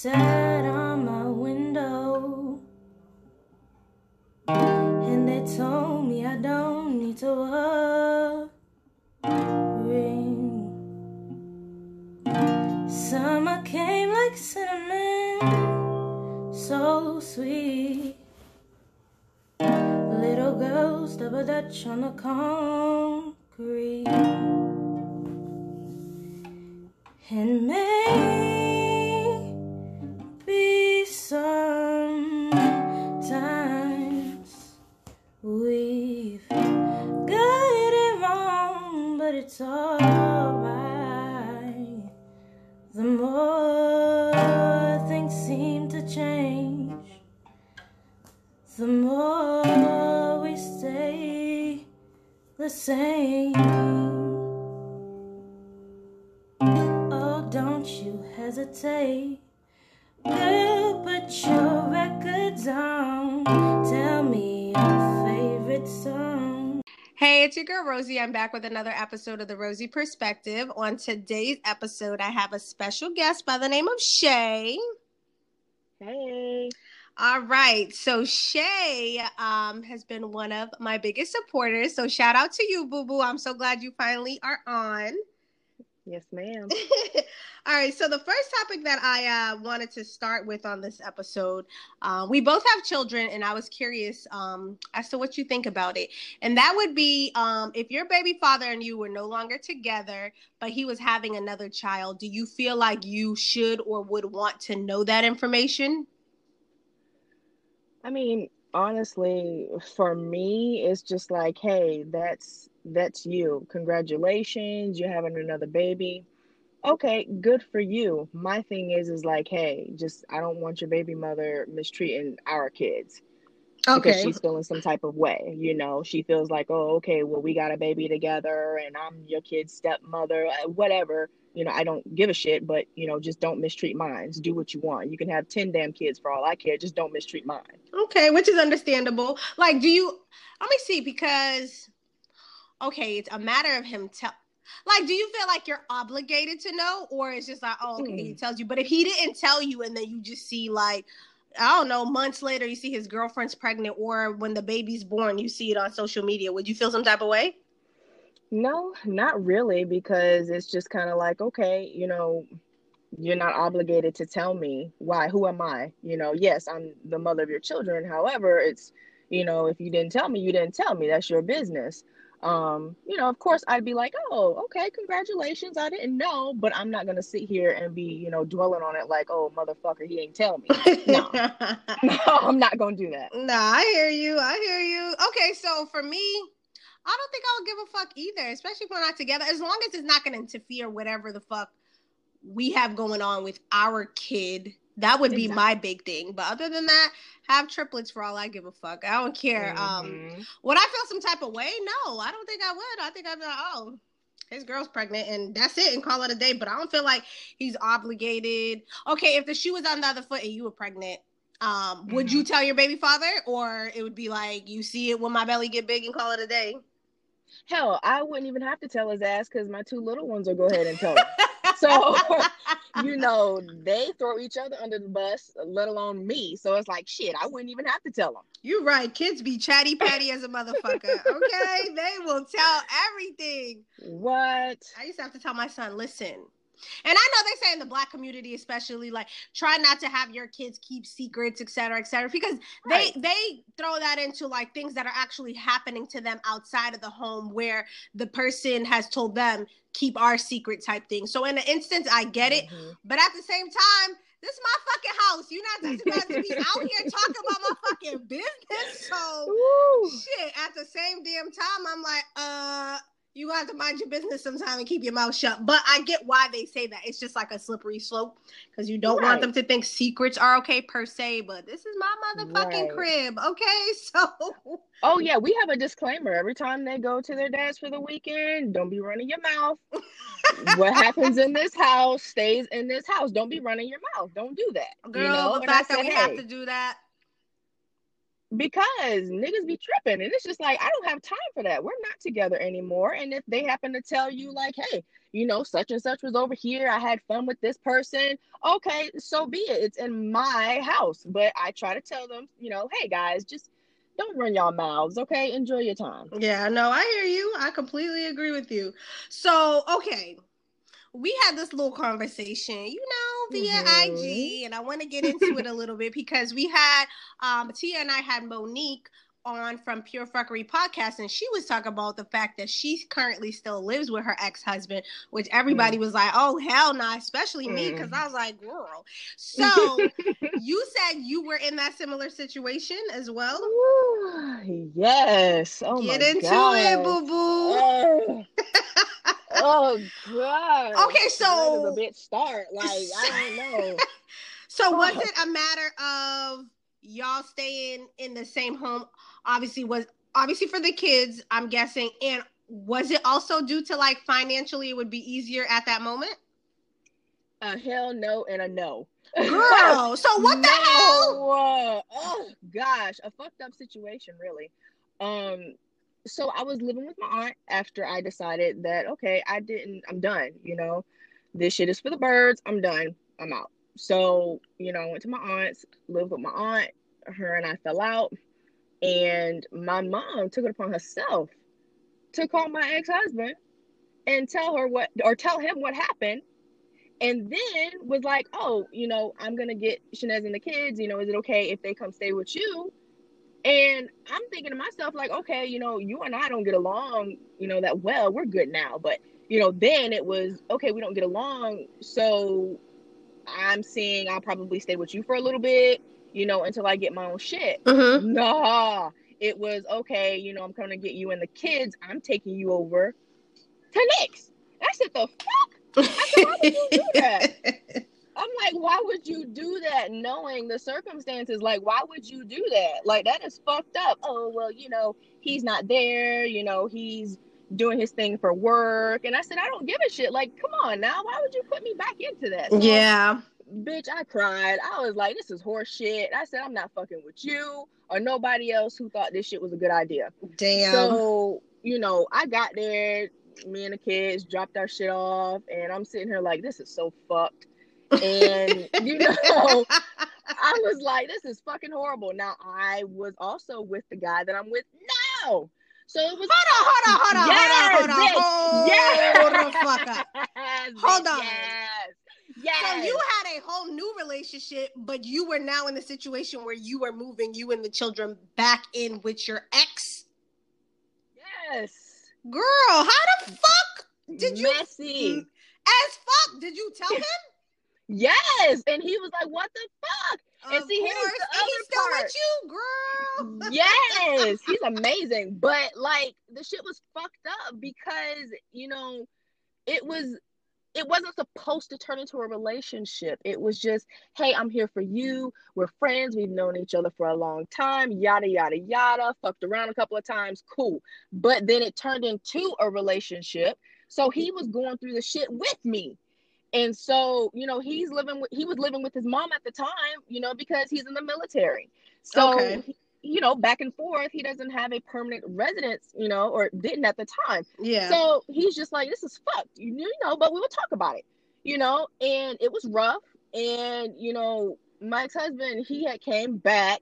sat on my window. And they told me I don't need to worry. Summer came like cinnamon, so sweet. Little girls double dutch on the concrete. And maybe it's alright. The more things seem to change, the more we stay the same. Oh, don't you hesitate. Girl, put your records on. Hey, it's your girl Rosie. I'm back with another episode of the Rosey Perspective. On today's episode, I have a special guest by the name of Shay. Hey. All right. So Shay um, has been one of my biggest supporters. So shout out to you, Boo Boo. I'm so glad you finally are on. Yes, ma'am. All right. So the first topic that I uh, wanted to start with on this episode, uh, we both have children, and I was curious um, as to what you think about it. And that would be um, if your baby father and you were no longer together, but he was having another child. Do you feel like you should or would want to know that information? I mean, honestly, for me, it's just like, hey, that's that's you. Congratulations, you're having another baby. Okay, good for you. My thing is is like, hey, just I don't want your baby mother mistreating our kids. Because she's feeling some type of way, you know. She feels like, oh, okay, well, we got a baby together, and I'm your kid's stepmother, uh, whatever. You know, I don't give a shit, but you know, just don't mistreat mine. Do what you want. You can have ten damn kids for all I care. Just don't mistreat mine. Okay, which is understandable. Like, do you? Let me see, because okay, it's a matter of him tell. Like, do you feel like you're obligated to know, or it's just like, oh, okay, he Mm. tells you. But if he didn't tell you, and then you just see like, I don't know, months later, you see his girlfriend's pregnant, or when the baby's born, you see it on social media. Would you feel some type of way? No, not really, because it's just kind of like, okay, you know, you're not obligated to tell me why. Who am I? You know, yes, I'm the mother of your children. However, it's, you know, if you didn't tell me, you didn't tell me. That's your business. Um, you know, of course, I'd be like, oh, okay, congratulations. I didn't know, but I'm not gonna sit here and be, you know, dwelling on it like, oh, motherfucker, he ain't tell me. No, no, I'm not gonna do that. Nah, I hear you. I hear you. Okay, so for me, I don't think I'll give a fuck either, especially if we're not together. As long as it's not going to interfere whatever the fuck we have going on with our kid. That would be Exactly. my big thing. But other than that, have triplets for all I give a fuck. I don't care. Um, Mhm. would I feel some type of way? No, I don't think I would. I think I'd be like, oh, his girl's pregnant and that's it and call it a day. But I don't feel like he's obligated. Okay, if the shoe was on the other foot and you were pregnant, um, would you tell your baby father? Or it would be like you see it when my belly get big and call it a day? Hell, I wouldn't even have to tell his ass because my two little ones will go ahead and tell him. So, you know, they throw each other under the bus, let alone me. So it's like, shit, I wouldn't even have to tell them. You're right. Kids be chatty patty as a motherfucker. Okay, they will tell everything. What? I used to have to tell my son, listen. And I know they say in the black community, especially, like try not to have your kids keep secrets, et cetera, et cetera, because Right. they they throw that into like things that are actually happening to them outside of the home, where the person has told them keep our secret type thing. So in an instance, I get it, Mhm. but at the same time, this is my fucking house. You're not supposed to be out here talking about my fucking business. So Woo. shit at the same damn time i'm like uh you have to mind your business sometime and keep your mouth shut but i get why they say that it's just like a slippery slope because you don't want them to think secrets are okay per se but this is my motherfucking Right. crib okay so Oh, yeah, we have a disclaimer. Every time they go to their dad's for the weekend, don't be running your mouth. what happens in this house stays in this house. Don't be running your mouth. Don't do that. girl you know? the fact that we have to do that because niggas be tripping and it's just like i don't have time for that we're not together anymore and if they happen to tell you like hey you know such and such was over here i had fun with this person okay so be it it's in my house but i try to tell them you know hey guys just don't run y'all mouths okay enjoy your time Yeah, no, I hear you. I completely agree with you. So, okay. We had this little conversation, you know, via Mhm. IG, and I want to get into it a little bit because we had um Tia and I had Monique on from Pure Fuckery podcast, and she was talking about the fact that she currently still lives with her ex-husband, which everybody was like, "Oh hell no," especially me, because I was like, "Girl." So you said you were in that similar situation as well. Ooh, yes oh Get my into God. it, boo boo. Oh, god Okay, so- Where a bitch start like i don't know So was Oh. it a matter of y'all staying in the same home? Obviously, was obviously for the kids, I'm guessing, and was it also due to like financially it would be easier at that moment? a hell no and a no Girl, so what the hell? No. Oh gosh, a fucked up situation, really. Um, so I was living with my aunt after I decided that okay, I didn't, I'm done. You know, this shit is for the birds. I'm done. I'm out. So you know, I went to my aunt's, lived with my aunt. Her and I fell out, and my mom took it upon herself to call my ex husband and tell her what, or tell him what happened and then was like, "Oh, you know, I'm gonna get Shanez and the kids. You know, is it okay if they come stay with you?" And I'm thinking to myself, like, okay, you know, you and I don't get along, you know, that well. We're good now, but you know, then it was okay. We don't get along, so I'm saying I'll probably stay with you for a little bit, you know, until I get my own shit. Mm-hmm. Nah, it was okay. You know, I'm coming to get you and the kids. I'm taking you over to Nick's. I said, the fuck. said, why would you do that? I'm like, why would you do that knowing the circumstances? Like, why would you do that? Like, that is fucked up. Oh, well, you know, he's not there. You know, he's doing his thing for work. And I said, I don't give a shit. Like, come on now. Why would you put me back into that? So, yeah. bitch, I cried. I was like, this is horse shit. I said, I'm not fucking with you or nobody else who thought this shit was a good idea. Damn. So, you know, I got there, me and the kids dropped our shit off, and I'm sitting here like, this is so fucked. And, you know, I was like, this is fucking horrible. Now, I was also with the guy that I'm with now. So it was. hold on, hold on, hold on, Yes, hold on, hold on. Yes. Hold the fuck up. Hold on. Yes. Yes. So you had a whole new relationship, but you were now in the situation where you were moving you and the children back in with your ex. Yes. Girl, how the fuck Did you- Messy. as fuck did you tell him? Yes. And he was like, what the fuck? And Of see, here's the and he's other still part. with you, girl. yes, he's amazing. But like the shit was fucked up because, you know, it was it wasn't supposed to turn into a relationship. It was just, hey, I'm here for you. We're friends. We've known each other for a long time. Yada yada yada. Fucked around a couple of times. Cool. But then it turned into a relationship. So he was going through the shit with me. And so, you know, he's living with he was living with his mom at the time, you know, because he's in the military. So Okay. you know, back and forth. He doesn't have a permanent residence, you know, or didn't at the time. Yeah. So he's just like, this is fucked, you you know, but we will talk about it, you know, and it was rough. And, you know, my ex husband, he had came back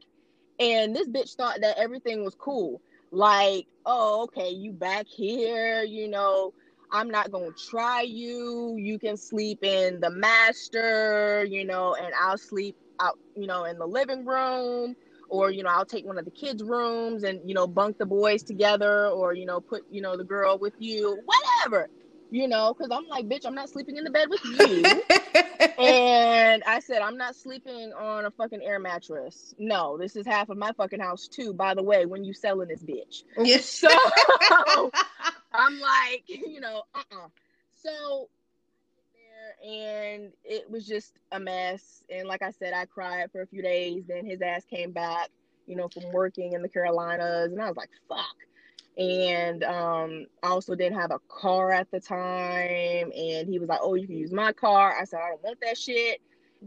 and this bitch thought that everything was cool. Like, oh, okay, you back here, you know, I'm not gonna try you. You can sleep in the master, you know, and I'll sleep out, you know, in the living room or you know i'll take one of the kids rooms and you know bunk the boys together or you know put you know the girl with you whatever you know because i'm like bitch i'm not sleeping in the bed with you and i said i'm not sleeping on a fucking air mattress no this is half of my fucking house too by the way when you selling this bitch yes. so i'm like you know uh-uh. So and it was just a mess. And like i said i cried for a few days. Then his ass came back you know from working in the carolinas. And i was like fuck. And um i also didn't have a car at the time. And he was like oh you can use my car. I said i don't want that shit.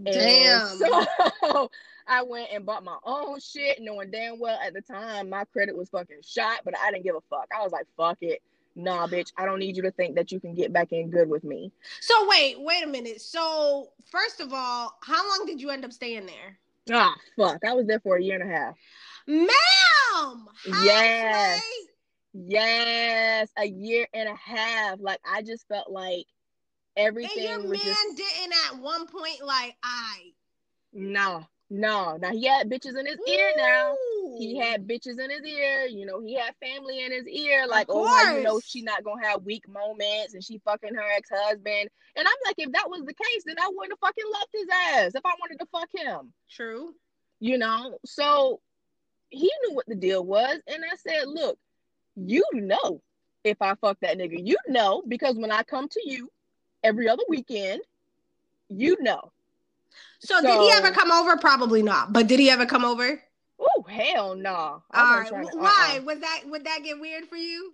Damn. so I went and bought my own shit, knowing damn well at the time my credit was fucking shot, but I didn't give a fuck. I was like, fuck it. Nah, bitch, I don't need you to think that you can get back in good with me. So wait, wait a minute. So first of all, how long did you end up staying there? Ah, fuck. I was there for a year and a half. Ma'am. Yes. Yes, a year and a half. Like I just felt like everything. And your man just didn't at one point like I. no, no. Now he had bitches in his ear now. He had bitches in his ear, you know, he had family in his ear, like, oh how you know she not gonna have weak moments and she fucking her ex-husband. And I'm like, if that was the case, then I wouldn't have fucking left his ass if I wanted to fuck him. True. you know so he knew what the deal was and i said look you know if i fuck that nigga you know because when i come to you every other weekend you know So, did he ever come over? Probably not. But did he ever come over? oh hell no All right. wasn't trying to- Why? uh-uh. Was that would that get weird for you?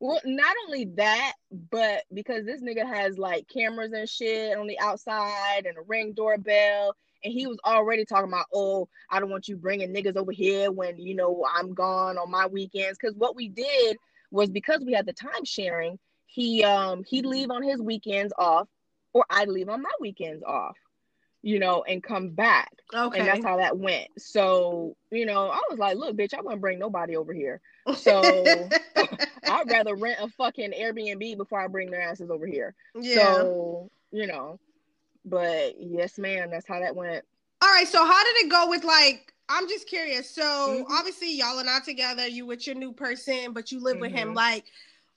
well not only that but because this nigga has like cameras and shit on the outside and a ring doorbell and he was already talking about oh i don't want you bringing niggas over here when you know i'm gone on my weekends because what we did was because we had the time sharing he um he'd leave on his weekends off or i'd leave on my weekends off you know and come back Okay. and that's how that went so you know i was like look bitch i wouldn't bring nobody over here so I'd rather rent a fucking Airbnb before I bring their asses over here. yeah. So, you know, but yes, ma'am, that's how that went. All right. So how did it go with like? I'm just curious. So Mhm. obviously y'all are not together. You with your new person, but you live with him. Mhm. Like,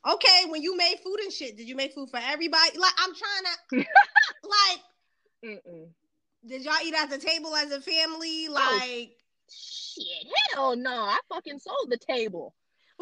okay, when you made food and shit, did you make food for everybody? Like, I'm trying to, like, Mm-mm. Did y'all eat at the table as a family? Oh. Like, Shit, hell no. I fucking sold the table.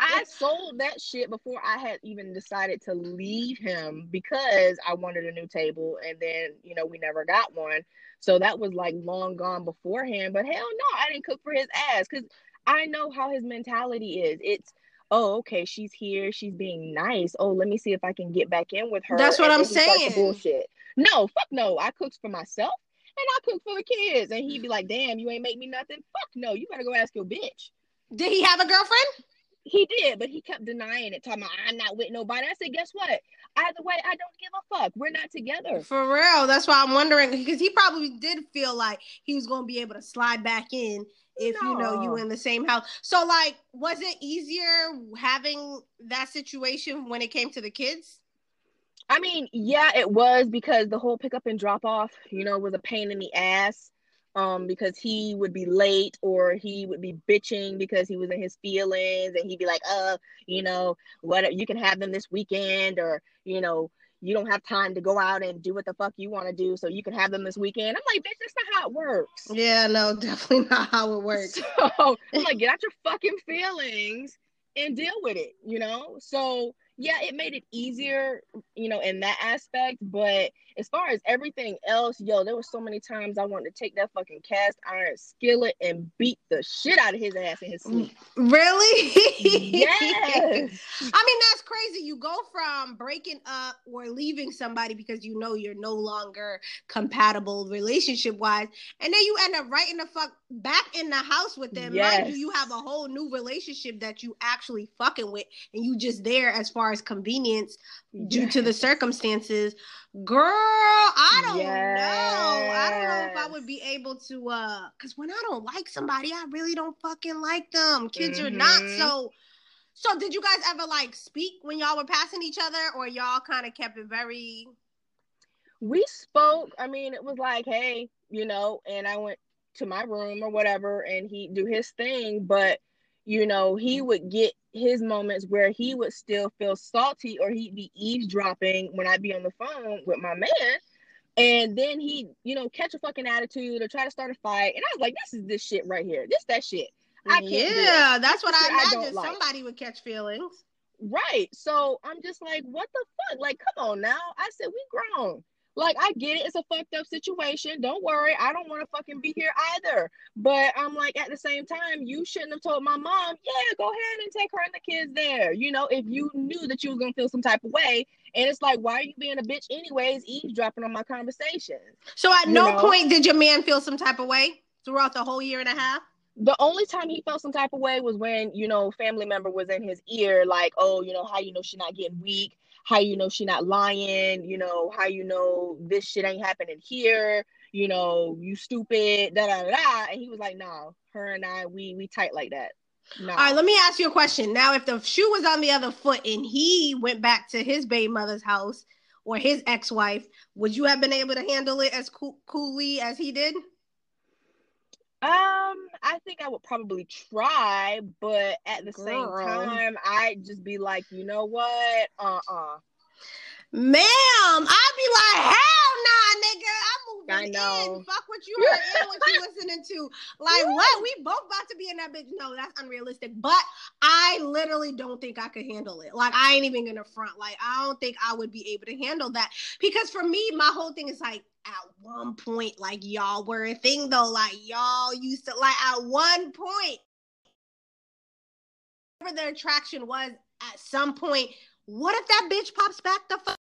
I sold that shit before I had even decided to leave him because I wanted a new table and then, you know, we never got one. So that was like long gone beforehand. But hell no, I didn't cook for his ass because I know how his mentality is. It's, oh, okay, she's here, she's being nice. Oh, let me see if I can get back in with her. That's what I'm then he starts the saying. Bullshit. No, fuck no. I cooked for myself and I cooked for the kids. And he'd be like, damn, you ain't make me nothing. Fuck no, you better go ask your bitch. did he have a girlfriend? He did, but he kept denying it, talking about I'm not with nobody. I said, guess what? Either way, I don't give a fuck. We're not together. For real. That's why I'm wondering because he probably did feel like he was going to be able to slide back in if you know you were in the same house. So like was it easier having that situation when it came to the kids? I mean, yeah, it was because the whole pickup and drop off, you know, was a pain in the ass. Um, because he would be late or he would be bitching because he was in his feelings and he'd be like, uh, you know, what you can have them this weekend or, you know, you don't have time to go out and do what the fuck you want to do, so you can have them this weekend. I'm like, bitch, that's not how it works. Yeah, no, definitely not how it works. So I'm like, get out your fucking feelings and deal with it, you know? So yeah, it made it easier, you know, in that aspect. But as far as everything else, yo, there were so many times I wanted to take that fucking cast iron skillet and beat the shit out of his ass in his mm, sleep. Really? Yes. I mean, that's crazy. You go from breaking up or leaving somebody because you know you're no longer compatible relationship wise, and then you end up right in the fuck back in the house with them. Mind you, Yes. you have a whole new relationship that you actually fucking with, and you just there as far as convenience due to the circumstances. Girl, I don't know. I don't know if I would be able to uh cuz when I don't like somebody, I really don't fucking like them. Kids are not Mhm. so so did you guys ever like speak when y'all were passing each other or y'all kind of kept it very we spoke. I mean, it was like, hey, you know, and I went to my room or whatever, and he do his thing. But you know, he mm-hmm. would get his moments where he would still feel salty, or he'd be eavesdropping when I'd be on the phone with my man, and then he, you know, catch a fucking attitude or try to start a fight, and I was like, this is this shit right here. This that shit. I can't do. Yeah, that's what I I don't imagine like. somebody would catch feelings. Right. So I'm just like, what the fuck? Like, come on now. I said, we grown. Like, I get it. It's a fucked up situation. Don't worry. I don't want to fucking be here either. But I'm like, at the same time, you shouldn't have told my mom, yeah, go ahead and take her and the kids there. You know, if you knew that you was going to feel some type of way. And it's like, why are you being a bitch anyways, eavesdropping on my conversation? So at You no know? point did your man feel some type of way throughout the whole year and a half? the only time he felt some type of way was when you know family member was in his ear like oh you know how you know she's not getting weak how you know she not lying you know how you know this shit ain't happening here you know you stupid da da da and he was like no her and i we we tight like that no All right, let me ask you a question. Now, if the shoe was on the other foot and he went back to his baby mother's house or his ex-wife, would you have been able to handle it as cool- coolly as he did? Um i think i would probably try but at the same time i'd just be like you know what? Uh-uh. Ma'am, I'd be like, hell nah, nigga. Moving I know. in. Fuck what you heard and what you listening to. Like, what? We both about to be in that bitch. No, that's unrealistic. But I literally don't think I could handle it. Like, I ain't even gonna front. Like, I don't think I would be able to handle that. Because for me, my whole thing is like, at one point, like, y'all were a thing though. Like, y'all used to, like, at one point, whatever the attraction was, at some point, what if that bitch pops back the fuck?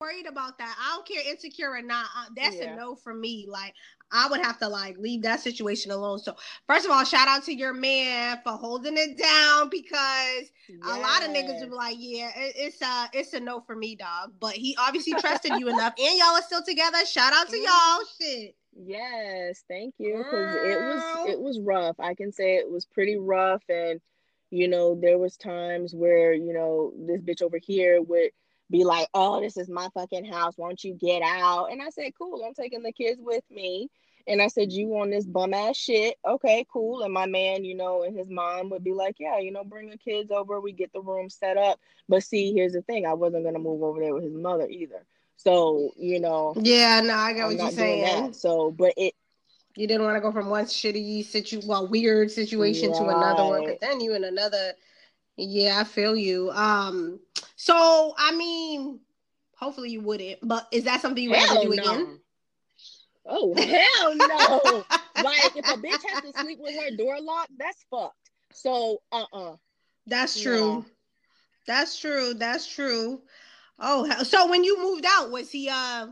Worried about that. I don't care, insecure or not. Uh, that's Yeah. a no for me. Like, I would have to like leave that situation alone. So, first of all, shout out to your man for holding it down because a lot of niggas would be like, yeah, it, it's a it's a no for me, dog. But he obviously trusted you enough, and y'all are still together. Shout out to y'all. Shit. Yes, thank you. Because it was it was rough. I can say it was pretty rough, and you know there was times where you know this bitch over here would be like, "Oh, this is my fucking house. Won't you get out?" And I said, "Cool. I'm taking the kids with me." And I said, "You on this bum ass shit? Okay, cool." And my man, you know, and his mom would be like, "Yeah, you know, bring the kids over. We get the room set up." But see, here's the thing: I wasn't gonna move over there with his mother either. So you know. Yeah, no, I get I'm what you're saying. So, but it You didn't want to go from one shitty situ, well, weird situation to another one, because then you in another. Yeah, I feel you. Um, so I mean, hopefully you wouldn't, but is that something you would ever hell do no. again? Oh hell no! like if a bitch has to sleep with her door locked, that's fucked. So uh uh That's true. No. That's true. That's true. Oh, hell- so when you moved out, was he uh,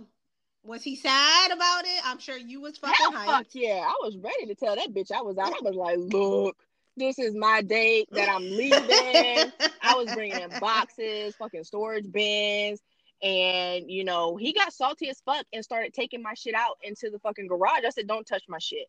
was he sad about it? I'm sure you was fucking hell hyped. fuck yeah! I was ready to tell that bitch I was out. I was like, look, this is my date that I'm leaving. I was bringing in boxes, fucking storage bins. And you know, he got salty as fuck and started taking my shit out into the fucking garage. I said, "Don't touch my shit."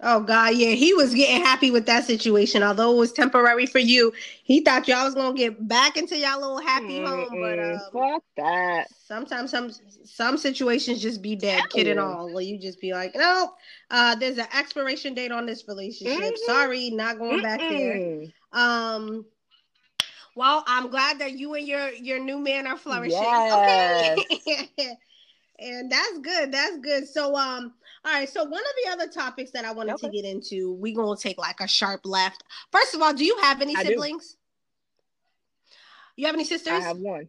Oh God, yeah, he was getting happy with that situation. Although it was temporary for you, he thought y'all was gonna get back into y'all little happy home. But Mm-mm, um, fuck that. sometimes some some situations just be dead, kid and all. Where you just be like, no, uh, there's an expiration date on this relationship. Mhm. Sorry, not going back there. Um. Well, I'm glad that you and your your new man are flourishing. Yes. Okay. and that's good. That's good. So um all right, so one of the other topics that I wanted to get into, we're going to take like a sharp left. First of all, do you have any I do. siblings? You have any sisters? I have one.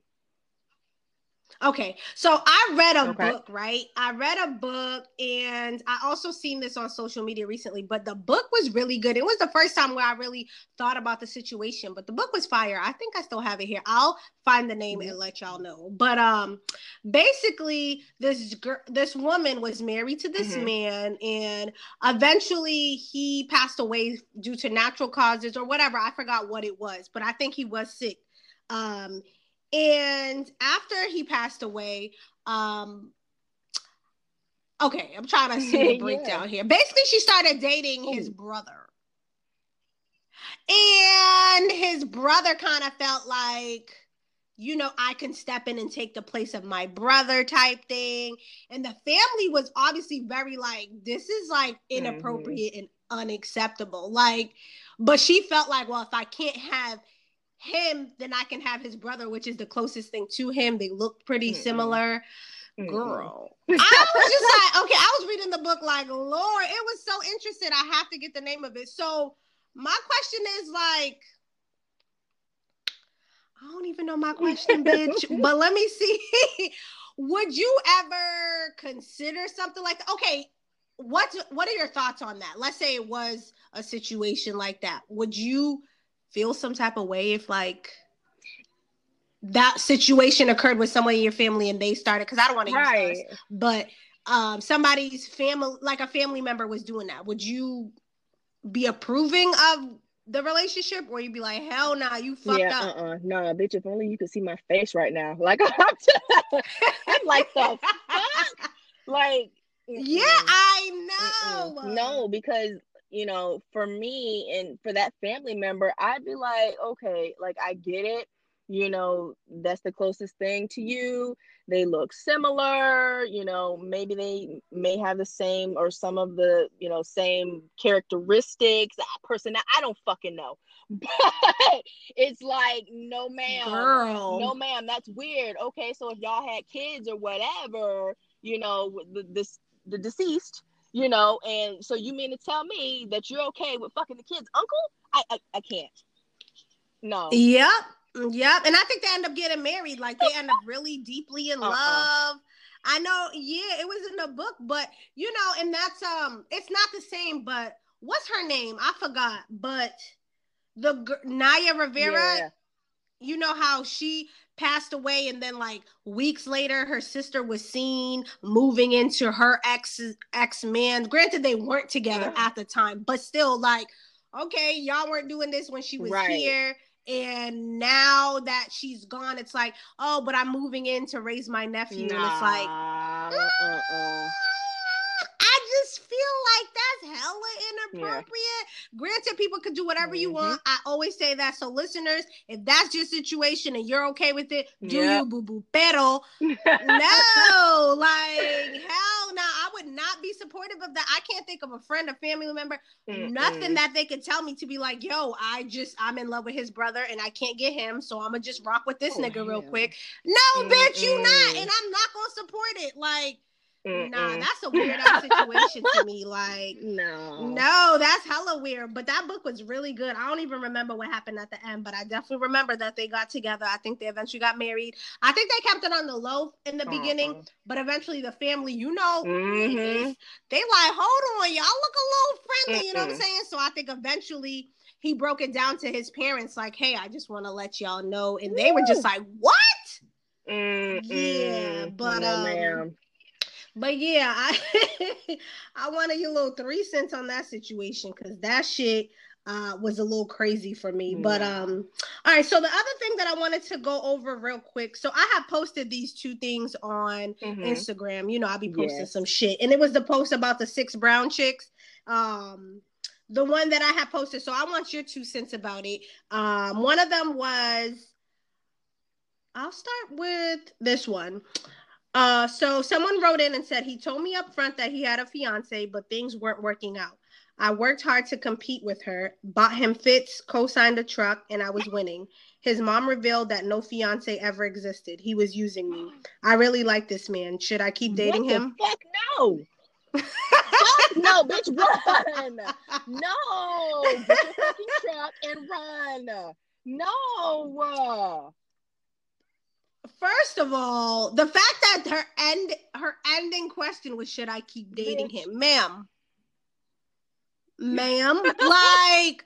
Okay, so I read a Okay. book, right? I read a book, and I also seen this on social media recently. But the book was really good. It was the first time where I really thought about the situation. But the book was fire. I think I still have it here. I'll find the name and let y'all know. But um, basically, this girl, this woman was married to this Mhm. man, and eventually he passed away due to natural causes or whatever. I forgot what it was, but I think he was sick. Um, and after he passed away, um, okay, I'm trying to see the Yeah. breakdown here. Basically, she started dating his brother. And his brother kind of felt like, you know, I can step in and take the place of my brother type thing. And the family was obviously very like, this is like inappropriate and unacceptable. Like, but she felt like, well, if I can't have him, then I can have his brother, which is the closest thing to him. They look pretty Mm-mm. similar. Mm-mm. Girl. I was just like, okay, I was reading the book like, Lord, it was so interesting. I have to get the name of it. So my question is like, I don't even know my question, bitch. but let me see. would you ever consider something like that? Okay, what what are your thoughts on that? Let's say it was a situation like that. Would you feel some type of way if like that situation occurred with someone in your family and they started because I don't want to Right. use us, but um somebody's family like a family member was doing that. Would you be approving of the relationship or you'd be like, hell nah, you fucked yeah, up? uh-uh. Nah, bitch, if only you could see my face right now. Like I'm, just, I'm like the fuck? Like Yeah, I know. mm-mm. No, because you know, for me and for that family member, I'd be like, okay, like I get it. You know, that's the closest thing to you. They look similar, you know, maybe they may have the same or some of the, you know, same characteristics, that person I don't fucking know. But it's like, no ma'am. Girl. No ma'am, that's weird. Okay, so if y'all had kids or whatever, you know, the this the deceased, you know, and so you mean to tell me that you're okay with fucking the kid's uncle? I I, I can't. No. Yep. Yep. And I think they end up getting married. Like they end up really deeply in Uh-uh. love. I know, yeah, it was in the book, but you know, and that's um it's not the same, but what's her name? I forgot. But the Naya Rivera, Yeah. you know how she passed away and then like weeks later her sister was seen moving into her ex ex man granted they weren't together Yeah. at the time but still like okay y'all weren't doing this when she was Right. here and now that she's gone it's like oh but i'm moving in to raise my nephew and it's like uh-uh. I just feel like that's hella inappropriate. Granted, people could do whatever you Mhm. want. I always say that. So, listeners, if that's your situation and you're okay with it, do Yeah. you, boo boo? Pero, no, like, hell no, I would not be supportive of that. I can't think of a friend, a family member, nothing Mm-mm. that they could tell me to be like, yo, I just, I'm in love with his brother and I can't get him. So, I'm to just rock with this Oh, nigga real quick. No, bitch, you not. And I'm not to support it. Like, Nah, Mm-mm. that's a weird situation to me. Like, no. no, that's hella weird. But that book was really good. I don't even remember what happened at the end, but I definitely remember that they got together. I think they eventually got married. I think they kept it on the low in the beginning, Uh-uh. but eventually the family, you know, Mhm. they like, hold on, y'all look a little friendly. You know what I'm saying? So I think eventually he broke it down to his parents, like, hey, I just want to let y'all know. And they were just like, what? Mm-mm. Yeah, but, no, um, ma'am. But yeah, I I wanted your little three cents on that situation because that shit uh was a little crazy for me. But um all right, so the other thing that I wanted to go over real quick. So I have posted these two things on Mhm. Instagram. You know, I'll be posting Yes. some shit. And it was the post about the six brown chicks. Um the one that I have posted. So I want your two cents about it. Um one of them was I'll start with this one. Uh, so someone wrote in and said he told me up front that he had a fiance, but things weren't working out. I worked hard to compete with her, bought him fits, co-signed a truck, and I was winning. His mom revealed that no fiance ever existed. He was using me. I really like this man. Should I keep dating what him? The fuck no. Fuck no, bitch, run. No, get your fucking truck and run. No. First of all, the fact that her end her ending question was should I keep dating him? Ma'am. Ma'am. like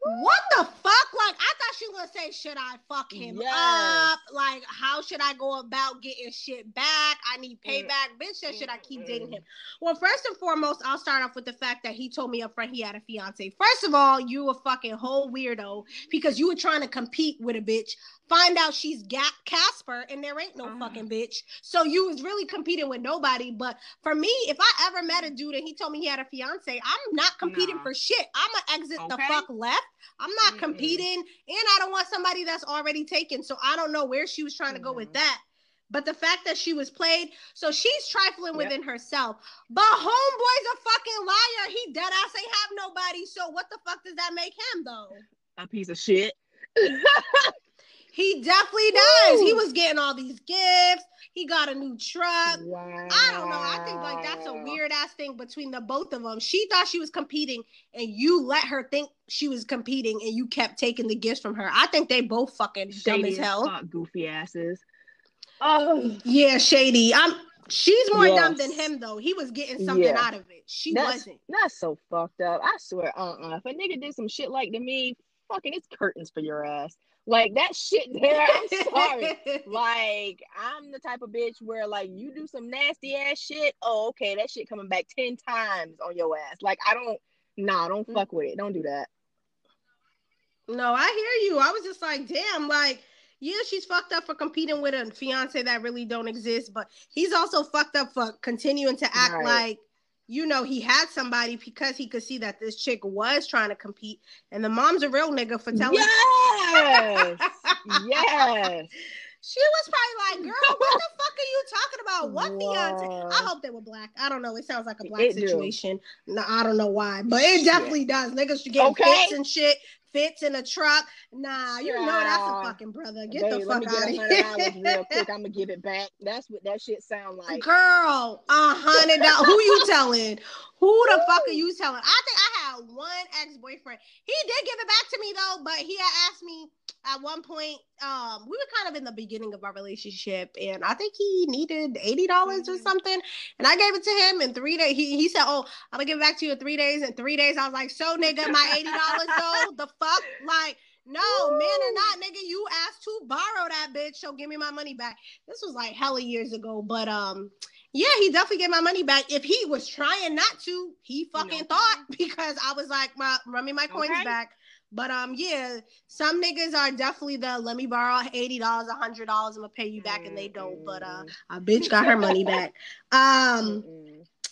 what the fuck? Like I thought she was gonna say, should I fuck him Yes. up? Like, how should I go about getting shit back? I need payback. Bitch said, should I keep dating him? Well, first and foremost, I'll start off with the fact that he told me up front he had a fiance. First of all, you a fucking whole weirdo because you were trying to compete with a bitch. Find out she's Casper and there ain't no Ah. fucking bitch. So you was really competing with nobody. But for me, if I ever met a dude and he told me he had a fiance, I'm not competing for shit. I'm gonna exit the fuck left. I'm not Mm-mm. competing, and I don't want somebody that's already taken. So I don't know where she was trying to go with that. But the fact that she was played, so she's trifling Yep. within herself. But homeboy's a fucking liar. He dead ass ain't have nobody. So what the fuck does that make him though? A piece of shit. He definitely does. He was getting all these gifts. He got a new truck. wow. I don't know. I think like that's a weird ass thing between the both of them. She thought she was competing, and you let her think she was competing, and you kept taking the gifts from her. I think they both fucking dumb as hell. goofy asses. Oh, Yeah, shady. I'm. She's more dumb than him though. He was getting something Yeah. out of it. She that's wasn't. that's so fucked up. I swear, uh, uh If a nigga did some shit like to me, fucking, it's curtains for your ass. Like that shit there. I'm sorry. like I'm the type of bitch where like you do some nasty ass shit. Oh, okay, that shit coming back ten times on your ass. Like I don't. Nah, don't Mm. fuck with it. Don't do that. No, I hear you. I was just like, damn, like, yeah, she's fucked up for competing with a fiance that really don't exist, but he's also fucked up for continuing to act Right. like, you know, he had somebody because he could see that this chick was trying to compete, and the mom's a real nigga for telling. Yes. yes. She was probably like, "Girl, what the fuck are you talking about? What fiance?" I hope they were black. I don't know. It sounds like a black It do. situation. No, I don't know why, but it definitely does. Niggas should get Okay. fits and shit, fits in a truck. Nah, you know that's a fucking brother. Get Babe, the fuck out of a hundred dollars here, real quick. I'm gonna give it back. That's what that shit sound like. Girl, a hundred dollars. Who you telling? Who the fuck are you telling? I think I had one ex boyfriend. He did give it back to me though, but he had asked me at one point. Um, we were kind of in the beginning of our relationship, and I think he needed eighty dollars or Mhm. something, and I gave it to him in three days. He he said, "Oh, I'm gonna give it back to you in three days." In three days, I was like, "So, nigga, my eighty dollars though? The fuck, like." No, man or not, nigga, you asked to borrow that bitch, so give me my money back. This was like hella years ago, but um, yeah, he definitely gave my money back. If he was trying not to, he fucking Okay. thought because I was like, my run me my coins Okay. back. But um, yeah, some niggas are definitely the let me borrow eighty dollars, hundred dollars, I'm gonna pay you back, and they don't. But uh, a bitch got her money back. Um,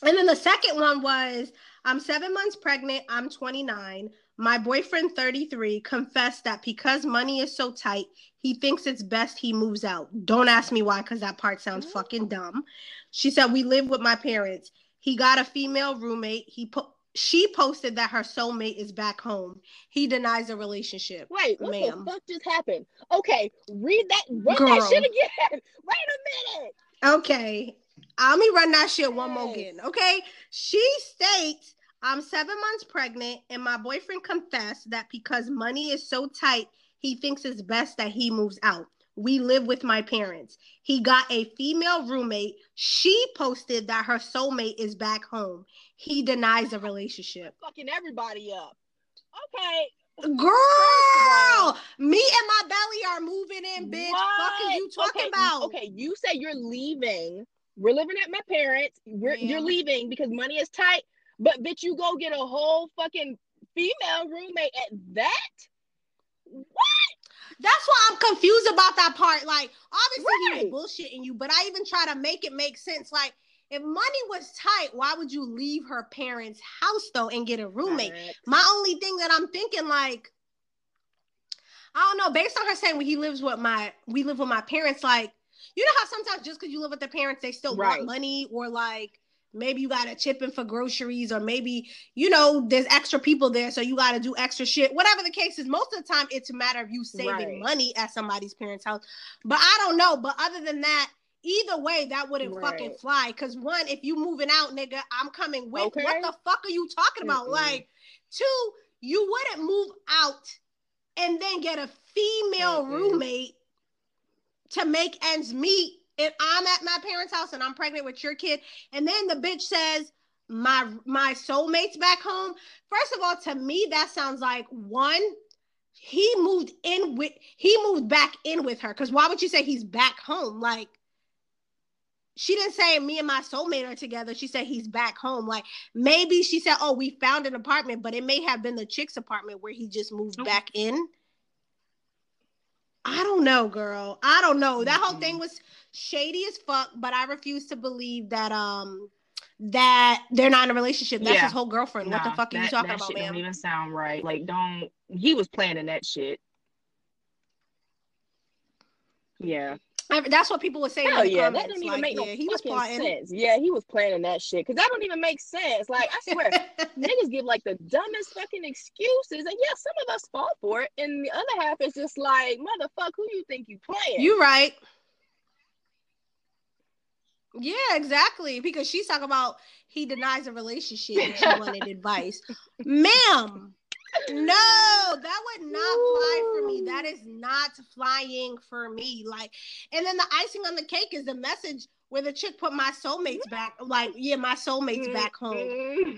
and then the second one was I'm seven months pregnant. I'm 29. My boyfriend, 33, confessed that because money is so tight, he thinks it's best he moves out. Don't ask me why, because that part sounds fucking dumb. She said, We live with my parents. He got a female roommate. He put she posted that her soulmate is back home. He denies a relationship. Wait, what Ma'am. the fuck just happened? Okay, read that. Run Girl. that shit again. Wait a minute. Okay. Let me run that shit one more again. Okay. She states, I'm seven months pregnant, and my boyfriend confessed that because money is so tight, he thinks it's best that he moves out. We live with my parents. He got a female roommate. She posted that her soulmate is back home. He denies a relationship. Fucking everybody up. Okay. Girl, me and my belly are moving in, bitch. Fuck What? is you talking okay, about? Okay, you say you're leaving. We're living at my parents. We're, you're leaving because money is tight. But bitch, you go get a whole fucking female roommate at that. What? That's why I'm confused about that part. Like, obviously he Right. was bullshitting you, but I even try to make it make sense. Like, if money was tight, why would you leave her parents' house though and get a roommate? Facts. My only thing that I'm thinking, like, I don't know, based on her saying when he lives with my we live with my parents, like, you know how sometimes just because you live with the parents, they still Right. want money, or like maybe you gotta chip in for groceries, or maybe you know there's extra people there, so you gotta do extra shit. Whatever the case is, most of the time it's a matter of you saving Right. money at somebody's parents' house. But I don't know. But other than that, either way, that wouldn't fucking fly. Cause one, if you moving out, nigga, I'm coming with. Okay. What the fuck are you talking about? Mm-mm. Like, two, you wouldn't move out and then get a female Mm-mm. roommate to make ends meet. If I'm at my parents' house and I'm pregnant with your kid, and then the bitch says my my soulmate's back home. First of all, to me, that sounds like one. He moved in with he moved back in with her. Cause why would you say he's back home? Like she didn't say me and my soulmate are together. She said he's back home. Like maybe she said, "Oh, we found an apartment," but it may have been the chick's apartment where he just moved back in. I don't know, girl. I don't know. That whole thing was shady as fuck, but I refuse to believe that um that they're not in a relationship. That's Yeah. his whole girlfriend. what the Nah, fuck are you talking that about, shit? Don't even sound right. Like, don't. He was planning that shit. Yeah. I- that's what people were saying Hell yeah, comments. that don't even like, make no yeah, he was fucking plotting. sense. Yeah, he was planning that shit because that don't even make sense. Like I swear, niggas give like the dumbest fucking excuses, and yeah, some of us fall for it, and the other half is just like, motherfucker, who you think you playing? You right. Yeah, exactly. Because she's talking about he denies a relationship and she wanted advice. Ma'am, No, that would not fly for me. That is not flying for me. Like, and then the icing on the cake is the message where the chick put my soulmates back. Like, yeah, my soulmates back home.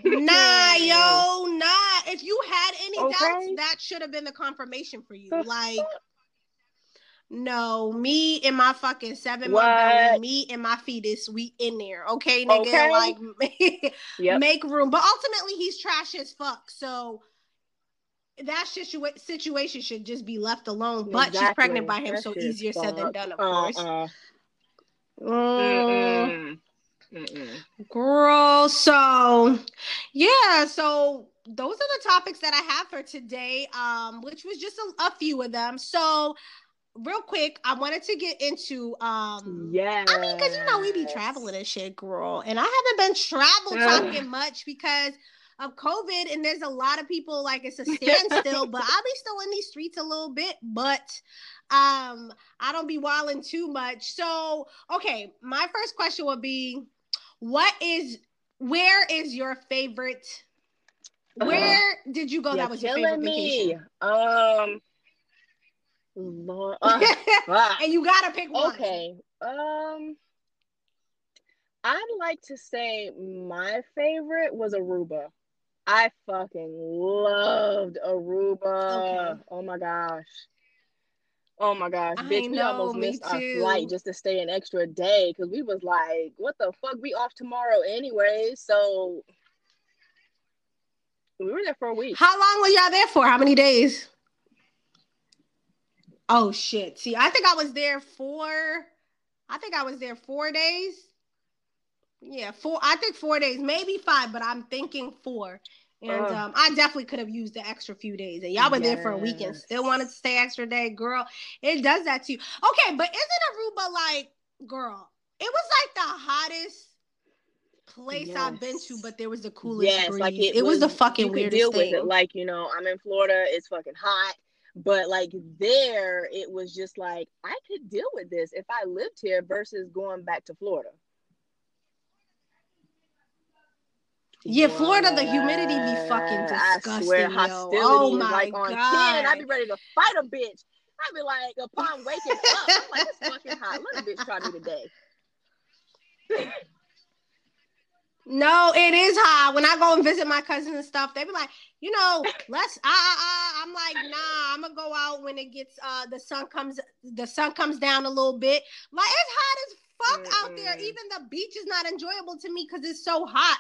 Nah, yo, nah. If you had any Okay. doubts, that should have been the confirmation for you. Like, no, me and my fucking seven month belly, me and my fetus, we in there. Okay, nigga. Okay. Like, Yep. make room. But ultimately, he's trash as fuck. So that situa- situation should just be left alone. But she's pregnant by him, That so easier said than done, of course. Uh-uh. Mm. Mm-mm. girl, so yeah, so those are the topics that I have for today, um, which was just a, a few of them. So real quick, I wanted to get into um Yeah. I mean, because you know we be traveling and shit, girl, and I haven't been travel talking much because of COVID, and there's a lot of people like it's a standstill. but I'll be still in these streets a little bit, but um, I don't be wilding too much. So, okay, my first question would be, what is where is your favorite? Where did you go? That was your favorite me. vacation, Um. Lord. uh, and you gotta pick one. Okay. Um I'd like to say my favorite was Aruba. I fucking loved Aruba. Okay. Oh my gosh. Oh my gosh, I bitch, we almost missed our flight just to stay an extra day because we was like, what the fuck? We off tomorrow anyway. So we were there for a week. How long were y'all there for? How many days? Oh shit. See, I think I was there for I think I was there 4 days. Yeah, four I think 4 days, maybe 5, but I'm thinking 4. And Ugh. um, I definitely could have used the extra few days. And y'all were there for a week and still wanted to stay extra day, girl. It does that to you. Okay, but isn't Aruba like, girl? It was like the hottest place I've been to, but there was the coolest Yes, breeze. like it, it, was, the fucking weirdest deal thing. with it. Like you know, I'm in Florida. It's fucking hot, but like there, it was just like I could deal with this if I lived here versus going back to Florida. Yeah, Florida, the humidity be fucking What? I disgusting, swear, yo. hostility Oh my like on God. ten. I'd be ready to fight a bitch. I'd be like, upon waking up, I'm like, it's fucking hot. Let a bitch try me today. No, it is hot. When I go and visit my cousins and stuff, they be like, you know, let's. Ah, ah, ah. I'm like, nah. I'm gonna go out when it gets. Uh, the sun comes. The sun comes down a little bit. Like it's hot as fuck out there. Even the beach is not enjoyable to me because it's so hot.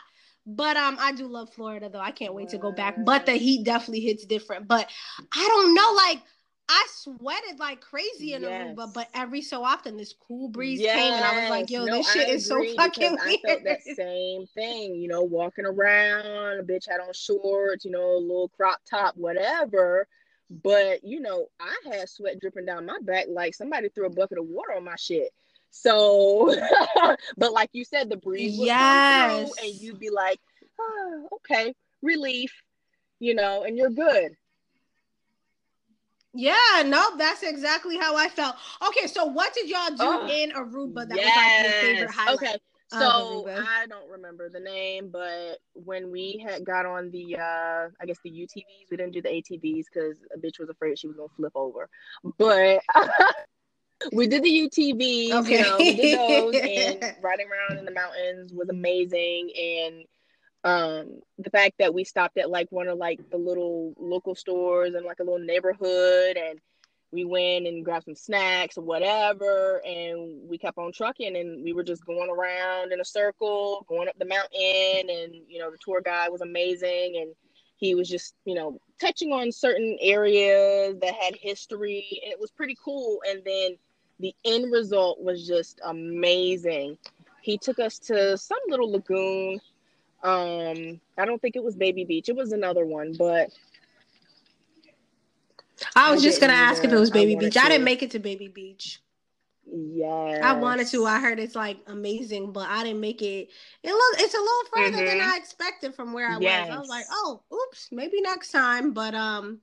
But um, I do love Florida though. I can't wait to go back. But the heat definitely hits different. But I don't know, like. I sweated like crazy in Yes. Aruba, but every so often this cool breeze came and I was like, yo, No, this shit I is so fucking weird. I felt that same thing, you know, walking around, a bitch had on shorts, you know, a little crop top, whatever. But, you know, I had sweat dripping down my back like somebody threw a bucket of water on my shit. So, but like you said, the breeze would Yes. and you'd be like, oh, okay, relief, you know, and you're good. Yeah, no, that's exactly how I felt. Okay, so what did y'all do Oh, in Aruba that was like your favorite highlight? Okay. So? I don't remember the name, but when we had got on the uh I guess the UTVs, we didn't do the ATVs because a bitch was afraid she was gonna flip over. But we did the UTVs, Okay. you know, we did those and riding around in the mountains was amazing and um the fact that we stopped at like one of like the little local stores and like a little neighborhood and we went and grabbed some snacks or whatever and we kept on trucking and we were just going around in a circle going up the mountain and you know the tour guide was amazing and he was just you know touching on certain areas that had history and it was pretty cool and then the end result was just amazing he took us to some little lagoon um i don't think it was baby beach it was another one but I was I just gonna ask if it was Baby wanted Beach. I didn't make it to Baby Beach. yeah I wanted to. I heard it's like amazing, but I didn't make it. It look it's a little further than Mhm. I expected from where I was. I was like, oh, oops, maybe next time. But um,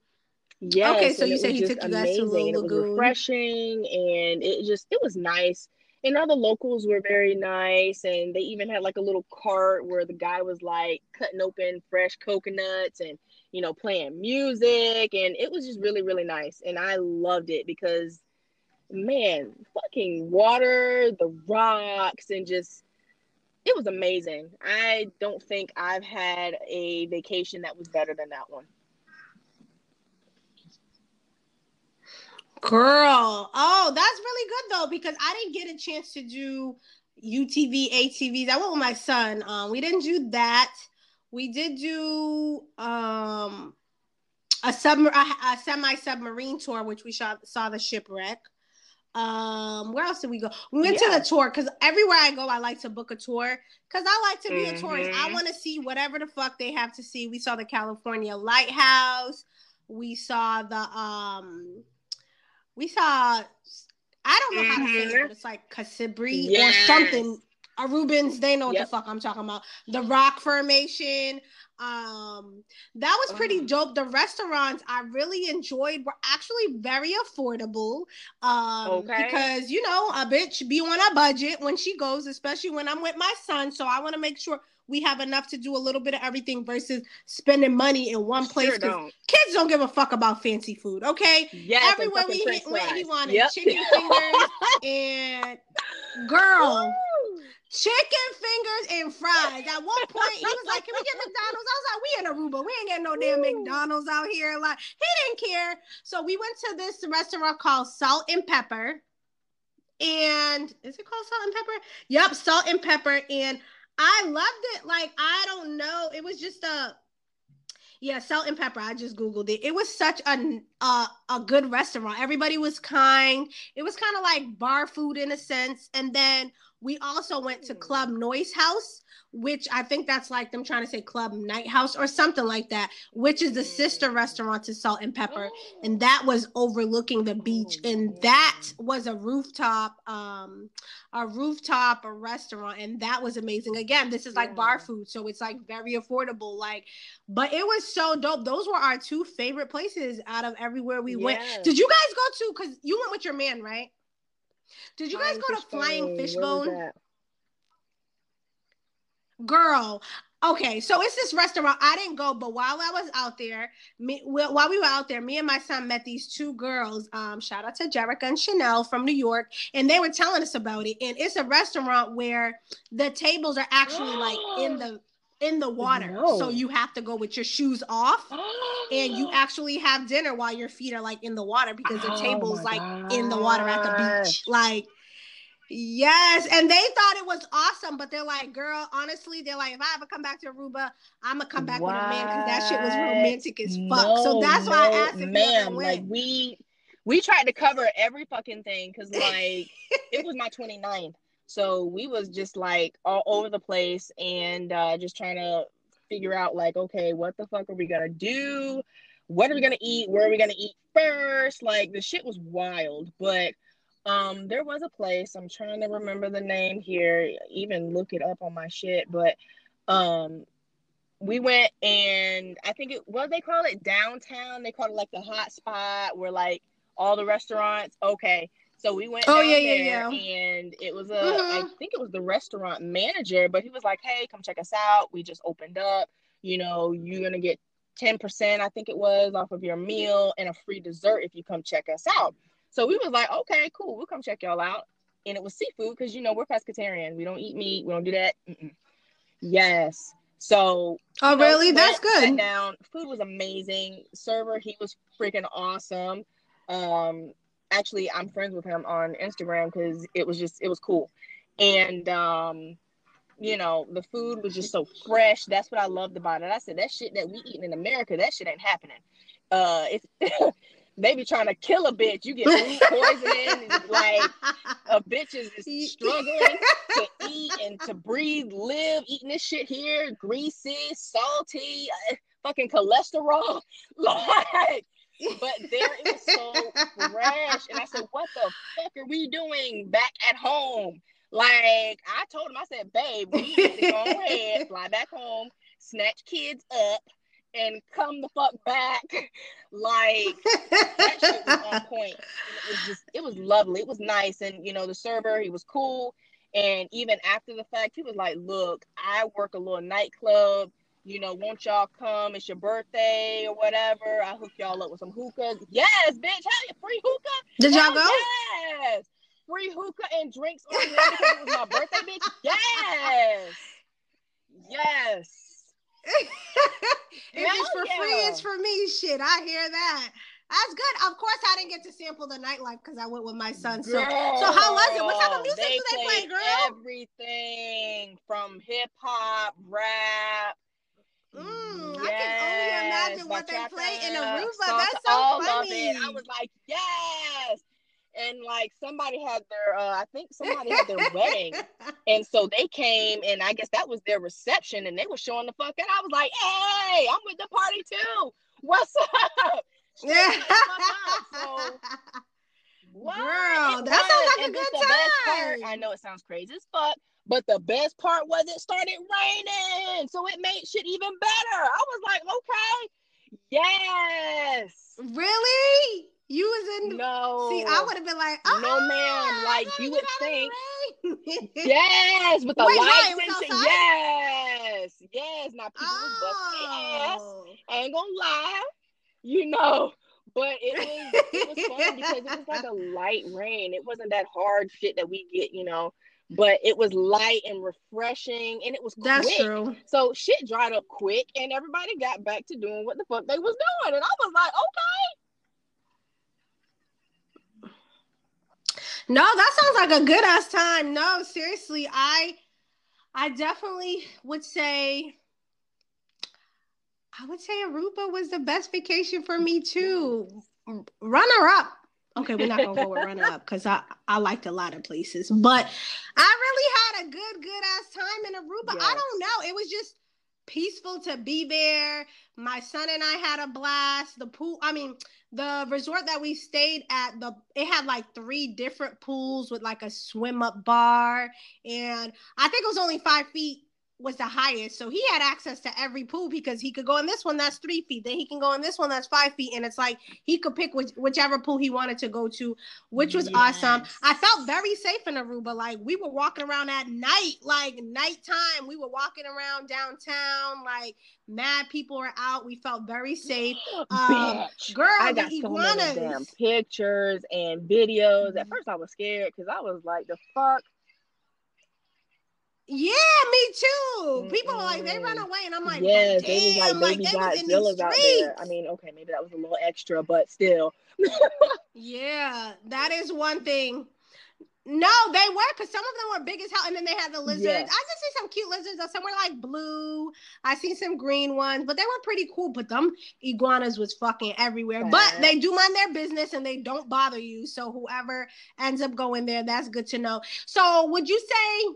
Yes, Okay, so you said he took you guys to Little and it was refreshing, and it just it was nice. and all the locals were very nice and they even had like a little cart where the guy was like cutting open fresh coconuts and you know playing music and it was just really really nice and i loved it because man fucking water the rocks and just it was amazing. I don't think i've had a vacation that was better than that one Girl. Oh, that's really good though, because I didn't get a chance to do UTV, ATVs. I went with my son. Um, we didn't do that. We did do um a sub a, a semi submarine tour, which we shot, saw the shipwreck. Um, where else did we go? We went Yeah. to the tour because everywhere I go, I like to book a tour because I like to be a tourist. I want to see whatever the fuck they have to see. We saw the California Lighthouse. We saw the um, we saw. I don't know how to say it, but it's like Casibri or Yes. something. Arubans, they know what Yep. the fuck I'm talking about. The rock formation. Um, that was pretty Oh. dope. The restaurants I really enjoyed were actually very affordable. Um, Okay. because you know, a bitch be on a budget when she goes, especially when I'm with my son. So I want to make sure we have enough to do a little bit of everything versus spending money in one place. Sure don't. kids don't give a fuck about fancy food, okay? Yes, Everywhere we hit, went, he wanted Yep. chicken fingers and girl Woo! chicken fingers and fries. At one point, he was like, "Can we get McDonald's?" I was like, "We in Aruba. We ain't getting no damn Woo. McDonald's out here." Like he didn't care. So we went to this restaurant called Salt and Pepper, and is it called Salt and Pepper? Yep, Salt and Pepper, and I loved it. Like I don't know, it was just a. Yeah, salt and pepper. I just googled it. It was such a a, a good restaurant. Everybody was kind. It was kind of like bar food in a sense. And then we also went to Hmm. Club Noise House, which I think that's like them trying to say Club Night House or something like that, which is the sister Hmm. restaurant to Salt and Pepper. And that was overlooking the beach. Oh, and that was a rooftop, um, a rooftop a restaurant. And that was amazing. Again, this is like bar food. So it's like very affordable. Like, but it was so dope. Those were our two favorite places out of everywhere we went. Did you guys go to because you went with your man, right? Did you guys Flying go to Flying Where was Fishbone? Girl. Okay, so it's this restaurant. I didn't go, but while I was out there, me while we were out there, me and my son met these two girls. Um, shout out to Jerica and Chanel from New York, and they were telling us about it. And it's a restaurant where the tables are actually like in the in the water, No. so you have to go with your shoes off. and you actually have dinner while your feet are like in the water because the Oh table's like in the water at the beach. Like, yes. And they thought it was awesome, but they're like, girl, honestly, they're like, if I ever come back to Aruba, I'm gonna come back with a man because that shit was romantic as fuck. so No, that's why I asked if ma'am. Like we we tried to cover every fucking thing because like it was my 29th. So we was just like all over the place and uh just trying to figure out like, okay, what the fuck are we gonna do? What are we gonna eat? Where are we gonna eat first? Like the shit was wild, but um there was a place, I'm trying to remember the name here, even look it up on my shit, but um we went and I think it what they call it downtown. They call it like the hot spot where like all the restaurants. Okay, so we went. Oh, yeah, yeah, yeah. And it was a I Mhm. think it was the restaurant manager, but he was like, "Hey, come check us out. We just opened up. You know, you're gonna get ten percent. I think it was off of your meal and a free dessert if you come check us out." So we was like, "Okay, cool. We'll come check y'all out." And it was seafood because you know we're pescatarian. We don't eat meat. We don't do that. Mm-mm. Yes. So Oh, know, really? That's good. down. Food was amazing. Server, he was freaking awesome. Um, actually, I'm friends with him on Instagram because it was just it was cool, and um, you know, the food was just so fresh. That's what I loved about it. I said that shit that we eating in America, that shit ain't happening. Uh, it's they be trying to kill a bitch. You get food poisoning, and, like a bitch is struggling to eat and to breathe, live, eating this shit here, greasy, salty, uh, fucking cholesterol. Like, but there it was so fresh. And I said, what the fuck are we doing back at home? Like, I told him, I said, babe, we need to go ahead, fly back home, snatch kids up, and come the fuck back. Like that shit was on point. It was just it was lovely. It was nice. And you know, the server, he was cool. And even after the fact, he was like, Look, I work a little nightclub. You know, won't y'all come? It's your birthday or whatever. I hook y'all up with some hookahs. Yes, bitch. Hell, yeah, free hookah. Did y'all go? Yes. Free hookah and drinks on because it was my birthday, bitch. Yes. Yes. if it's for free, it's for me. Shit, I hear that. That's good. Of course, I didn't get to sample the nightlife because I went with my son. So, so how was it? What type of music do they play, girl? Everything from hip hop, rap. Mm, I can only imagine what they play in Aruba. That's so funny. I was like, yes. And like somebody had their, uh, I think somebody had their wedding, and so they came, and I guess that was their reception, and they were showing the fuck out. I was like, hey, I'm with the party too. What's up? Yeah. the fuck up. So what? Girl, It that sounds like a And good best part. time. I know it sounds crazy as fuck, but the best part was it started raining, so it made shit even better. I was like, okay, yes, Really? You was in? the, no, See, I would have been like, oh, No, ma'am. Ah, like, you would think- yes, with the Wait, why? lights It and shit. Yes, yes. Now people was busting ass. Oh. I ain't gonna lie, you know. But it was it was fun because it was like a light rain. It wasn't that hard shit that we get, you know. But it was light and refreshing, and it was That's true. So shit dried up quick, and everybody got back to doing what the fuck they was doing, and I was like, okay. No, that sounds like a good ass time. No, seriously, I I definitely would say I would say Aruba was the best vacation for me too. Runner up. Okay, we're not gonna go with runner up because I, I liked a lot of places, but I really had a good, good ass time in Aruba. I don't know. It was just peaceful to be there. My son and I had a blast. The pool, I mean, the resort that we stayed at, the it had like three different pools with like a swim up bar, and I think it was only five feet was the highest. So he had access to every pool because he could go in this one that's three feet, then he can go in this one that's five feet, and it's like he could pick which, whichever pool he wanted to go to, which was awesome. I felt very safe in Aruba. Like we were walking around at night, like nighttime. We were walking around downtown, like mad people were out. We felt very safe. Um, Girl, I the got so many damn pictures and videos. At first, I was scared because I was like, "The fuck." Yeah, me too. People were like they run away, and I'm like, yeah, they was like like, baby they was in these Godzillas out there. I mean, okay, maybe that was a little extra, but still. Yeah, that is one thing. No, they were because some of them were big as hell, and then they had the lizards. Yes. I just see some cute lizards. Some were like blue. I seen some green ones, but they were pretty cool. But them iguanas was fucking everywhere. But they do mind their business and they don't bother you. So whoever ends up going there, that's good to know. So would you say?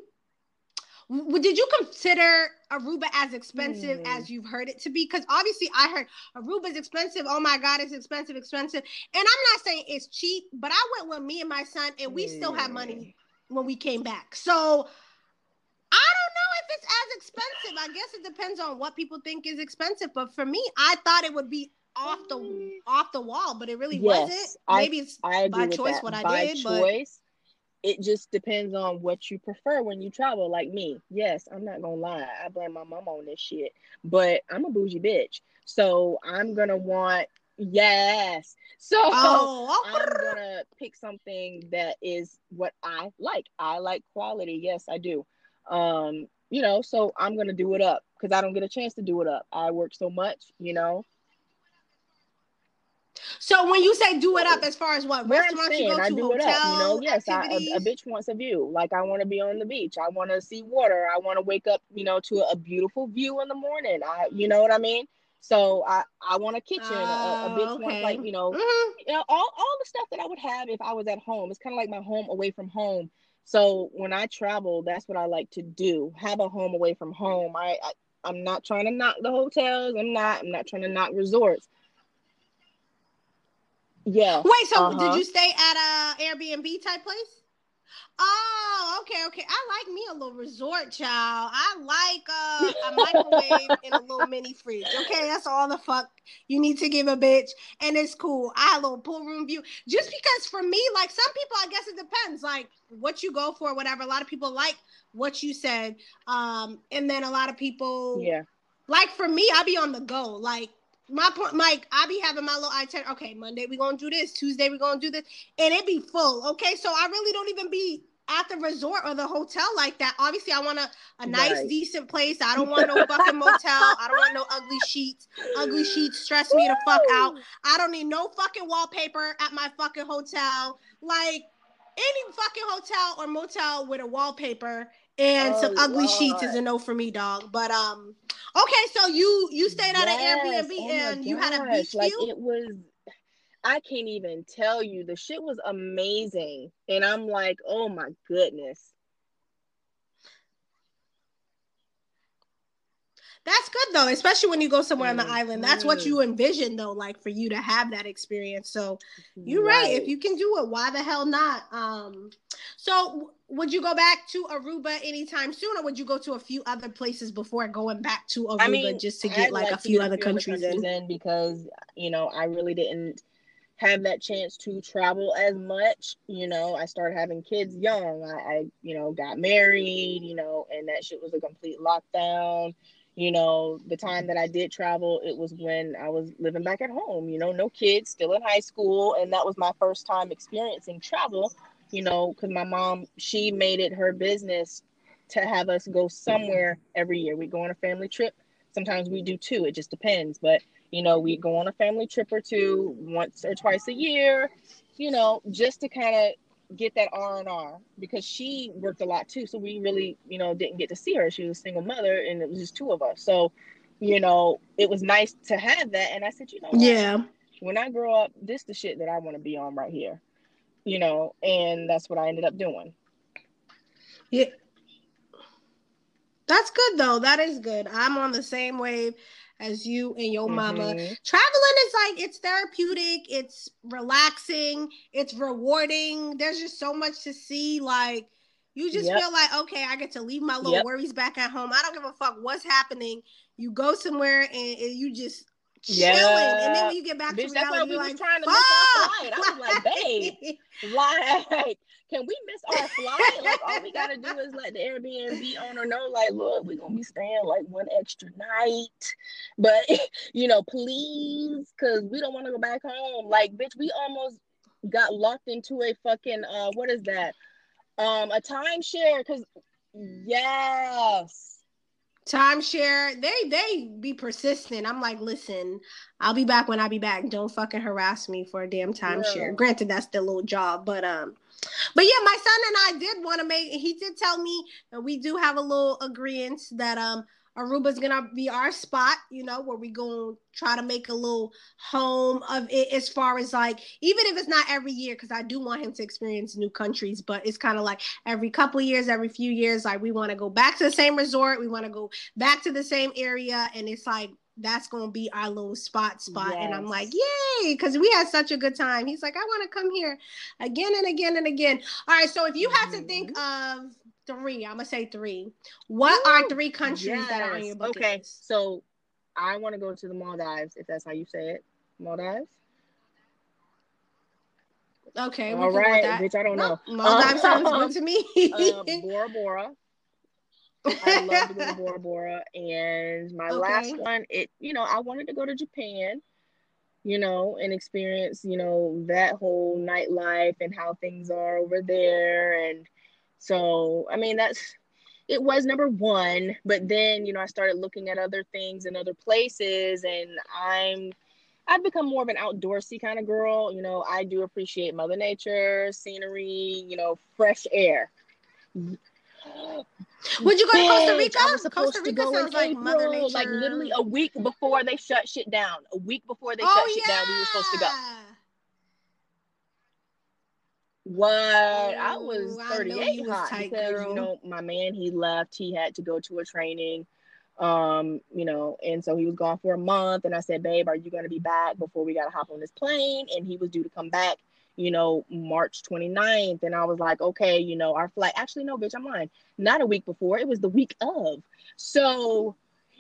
Did you consider Aruba as expensive Hmm. as you've heard it to be? Because obviously, I heard Aruba's expensive. Oh my God, it's expensive, expensive. And I'm not saying it's cheap, but I went with me and my son, and we still had money when we came back. So I don't know if it's as expensive. I guess it depends on what people think is expensive. But for me, I thought it would be off the off the wall, but it really Yes, wasn't. I- Maybe it's I by choice that. what I By did, but choice, it just depends on what you prefer when you travel. Like me, yes, I'm not gonna lie. I blame my mom on this shit, but I'm a bougie bitch, so I'm gonna want yes. So oh, I'm gonna pick something that is what I like. I like quality. Yes, I do. Um, you know, so I'm gonna do it up because I don't get a chance to do it up. I work so much, you know. So when you say do it up, as far as what I'm restaurants you saying, go I to, do hotel it up. You know, yes, I, a, a bitch wants a view. Like I want to be on the beach. I want to see water. I want to wake up, you know, to a, beautiful view in the morning. I, you know what I mean. So I, I want a kitchen. a, a Oh, bitch wants like, you know, Mhm. you know, all, all the stuff that I would have if I was at home. It's kind of like my home away from home. So when I travel, that's what I like to do. Have a home away from home. I, I I'm not trying to knock the hotels. I'm not. I'm not trying to knock resorts. Yeah. Wait, so Uh-huh. did you stay at a Airbnb type place? Oh, okay, okay. I like me a little resort child. I like uh, a microwave and a little mini fridge. Okay, that's all the fuck you need to give a bitch, and it's cool. I have a little pool room view. Just because for me, like some people, I guess it depends, like what you go for, whatever. A lot of people like what you said, um, and then a lot of people, Yeah. like for me, I be on the go. Like my point, Mike, I be having my little itinerary. Okay, Monday we gonna do this. Tuesday we gonna do this, and it be full. Okay, so I really don't even be at the resort or the hotel like that. Obviously, I want a, a nice, Right. decent place. I don't want no fucking motel. I don't want no ugly sheets. Ugly sheets stress me the fuck out. I don't need no fucking wallpaper at my fucking hotel. Like any fucking hotel or motel with a wallpaper and some Oh, ugly sheets is a no for me, dog. But um, okay, so you you stayed at Yes, an Airbnb oh and you had a beach like view. it was I can't even tell you. The shit was amazing. And I'm like oh my goodness That's good though, especially when you go somewhere on the island. That's what you envision though, like for you to have that experience. So you're right. If you can do it, why the hell not? Um, so would you go back to Aruba anytime soon, or would you go to a few other places before going back to Aruba I mean just to get I'd like, a few get other countries in? in because you know I really didn't have that chance to travel as much you know I started having kids young I, I you know got married you know and that shit was a complete lockdown you know the time that I did travel it was when I was living back at home you know no kids still in high school and that was my first time experiencing travel you know because my mom she made it her business to have us go somewhere every year. We go on a family trip. Sometimes we do two it just depends but you know we go on a family trip or two once or twice a year you know just to kind of get that r&r because she worked a lot too so we really you know didn't get to see her she was a single mother and it was just two of us so you know it was nice to have that and i said you know what? Yeah. when i grow up this the shit that i want to be on right here you know and that's what i ended up doing Yeah. That's good though. That is good. I'm on the same wave as you and your mama. Mhm. Traveling is like it's therapeutic, it's relaxing, it's rewarding. There's just so much to see. Like you just Yep. feel like, okay, I get to leave my little Yep. worries back at home. I don't give a fuck what's happening. You go somewhere and, and you just chilling. And then when you get back Bitch, to that's why reality, we like, trying to our fuck. flight. I was like, babe, like, can we miss our flight? Like, all we gotta do is let the Airbnb owner know, like, look, we're gonna be staying like one extra night, but you know, please, because we don't want to go back home. Like, bitch, we almost got locked into a fucking uh, what is that? Um, a timeshare. Because yes, timeshare they they be persistent i'm like listen i'll be back when i be back don't fucking harass me for a damn timeshare Girl. granted that's the little job but um but yeah my son and i did want to make he did tell me that we do have a little agreement that um Aruba's gonna be our spot, you know, where we gonna try to make a little home of it as far as like, even if it's not every year, because I do want him to experience new countries, but it's kind of like every couple years, every few years, like we want to go back to the same resort, we want to go back to the same area, and it's like that's gonna be our little spot spot. And I'm like, yay, because we had such a good time. He's like, I want to come here again and again and again. All right, so if you had to think of three, I'm gonna say three. What are three countries that are on your bucket Okay, list? so I want to go to the Maldives, if that's how you say it. Maldives. Okay, we All right, bitch. I don't know. Maldives sounds Um, good to me. uh, Bora Bora. I love to go to Bora Bora. And my last one, it you know, I wanted to go to Japan, you know, and experience, you know, that whole nightlife and how things are over there. And so, I mean, that's it was number one, but then, you know, I started looking at other things and other places, and I'm I've become more of an outdoorsy kind of girl. You know, I do appreciate Mother Nature, scenery, you know, fresh air. Would you go to Costa Rica? I was Costa Rica sounds like April, Mother Nature. like literally a week before they shut shit down. A week before they oh shut yeah. shit down, we were supposed to go. What? I was Ooh, I know 38 you was hot tight, because girl. you know my man he left. He had to go to a training, um, you know, and so he was gone for a month. And I said, "Babe, are you gonna be back before we gotta hop on this plane?" And he was due to come back, you know, March 29th. And I was like, okay, you know, our flight actually no, bitch, I'm lying. Not a week before, it was the week of. So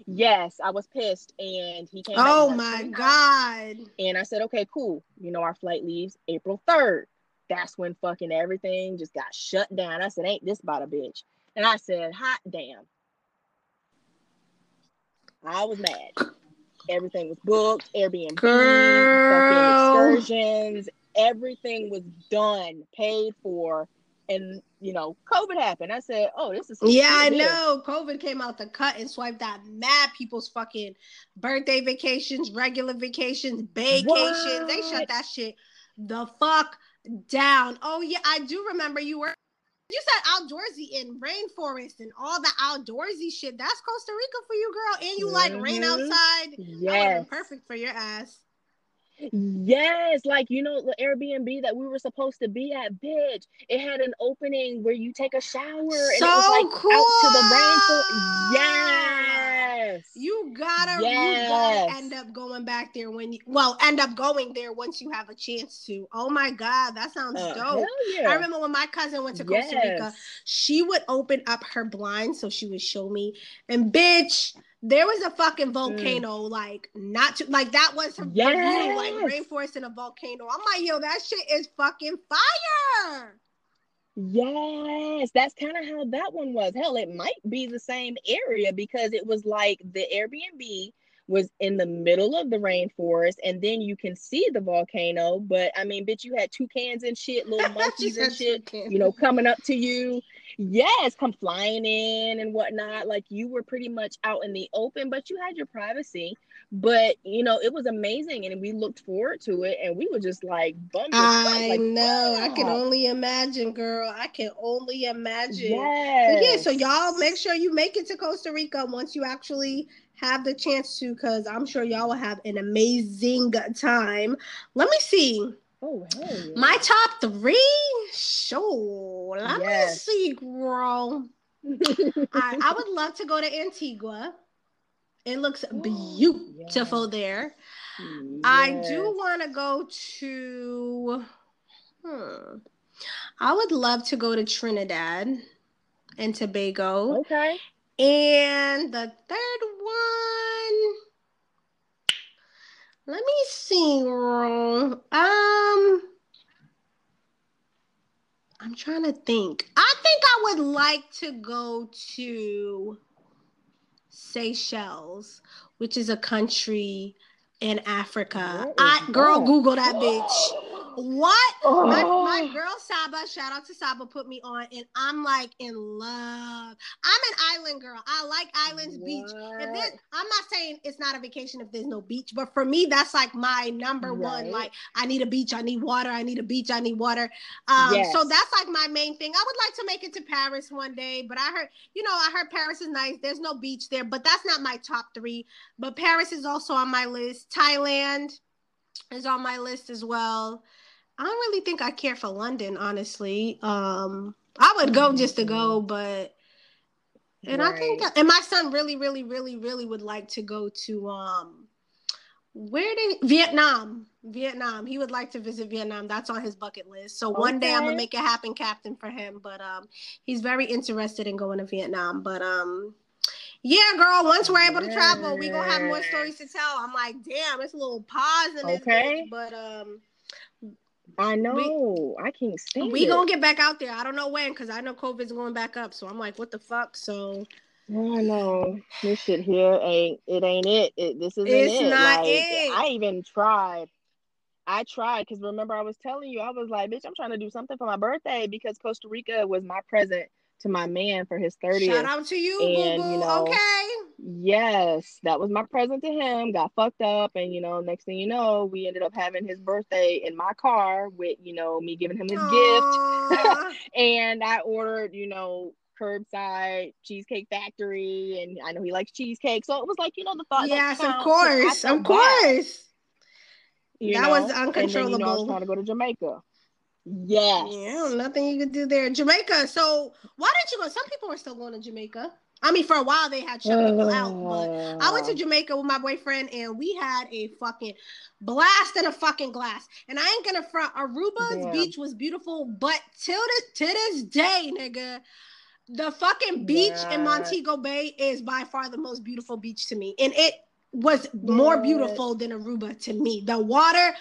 yes, I was pissed and he came. Oh my 29th. god. And I said, okay, cool. You know, our flight leaves April 3rd. That's when fucking everything just got shut down. I said, ain't this about a bitch? And I said, hot damn. I was mad. Everything was booked, Airbnb, Girl. fucking excursions, everything was done, paid for. And, you know, COVID happened. I said, oh, this is Yeah, I here. know. COVID came out the cut and swiped out mad people's fucking birthday vacations, regular vacations, vacations. They shut that shit the fuck down. Oh yeah, I do remember you were you said outdoorsy in rainforest and all the outdoorsy shit. That's Costa Rica for you, girl. And you like rain Mhm. outside. Yes. perfect for your ass. Yes, like you know the Airbnb that we were supposed to be at, bitch. It had an opening where you take a shower and it So was like cool. out to the rainforest. Yes. You gotta, yes. you gotta end up going back there when you, well, end up going there once you have a chance to. Oh my god, that sounds Uh, dope. yeah. I remember when my cousin went to Costa Rica, she would open up her blinds so she would show me. And bitch, there was a fucking volcano, like not to like that was her view, like Mm. Rainforest and a volcano. I'm like, yo, that shit is fucking fire. Yes, that's kind of how that one was. Hell, it might be the same area because it was like the Airbnb was in the middle of the rainforest, and then you can see the volcano. But I mean, bitch, you had toucans and shit, little monkeys and shit, toucan. you know, coming up to you. Yes, come flying in and whatnot. Like you were pretty much out in the open, but you had your privacy. But you know, it was amazing, and we looked forward to it, and we were just like bummed. I like, know. I can only imagine, girl. I can only imagine. Yes. yeah, so y'all make sure you make it to Costa Rica once you actually have the chance to, because I'm sure y'all will have an amazing time. Let me see. Oh hell. My top three? Sure. Let Yes. me see, girl. I, I would love to go to Antigua. It looks beautiful Yes. there. I do want to go to. Hmm. I would love to go to Trinidad and Tobago. Okay. And the third one. Let me see. girl. Um. I'm trying to think. I think I would like to go to Seychelles, which is a country in Africa. I girl. Google that bitch. What? Oh. My, my girl Saba, shout out to Saba, put me on, and I'm like in love. I'm an island girl. I like islands, beach. If this, I'm not saying it's not a vacation if there's no beach, but for me, that's like my number one. Like, I need a beach, I need water, I need a beach, I need water. Um, Yes. so that's like my main thing. I would like to make it to Paris one day, but I heard, you know, I heard Paris is nice. There's no beach there, but that's not my top three. But Paris is also on my list. Thailand is on my list as well. I don't really think I care for London, honestly. Um, I would go just to go, but and I think that, and my son really, really, really, really would like to go to um, where did Vietnam? Vietnam. He would like to visit Vietnam. That's on his bucket list. So one day I'm gonna make it happen, Captain, for him. But um, he's very interested in going to Vietnam. But um, yeah, girl. Once we're able to travel, we gonna have more stories to tell. I'm like, damn, it's a little pause in this Okay. bitch, but um. I know. I can't stand We it. gonna get back out there. I don't know when, cause I know COVID's going back up. So I'm like, what the fuck? So I know this shit here ain't it ain't it. it this isn't It's it. not Like, it. I even tried. I tried because remember I was telling you I was like, bitch, I'm trying to do something for my birthday because Costa Rica was my present to my man for his 30th. shout out to you, And, boo you know, okay. Yes, that was my present to him. Got fucked up, and you know, next thing you know, we ended up having his birthday in my car with you know me giving him his gift, and I ordered you know curbside cheesecake factory, and I know he likes cheesecake, so it was like you know the thought. yes, of counts, 'cause I course, of course. That know? was And then, you know, I was uncontrollable. trying to go to Jamaica. Yes. Yeah, nothing you could do there. Jamaica. So why didn't you go? Some people are still going to Jamaica. I mean, for a while they had shut people out, but I went to oh. Jamaica with my boyfriend and we had a fucking blast in a fucking glass. And I ain't gonna front. Aruba's Damn. beach was beautiful, but till this to this day, nigga, the fucking beach in Montego Bay is by far the most beautiful beach to me, and it was more beautiful than Aruba to me. The water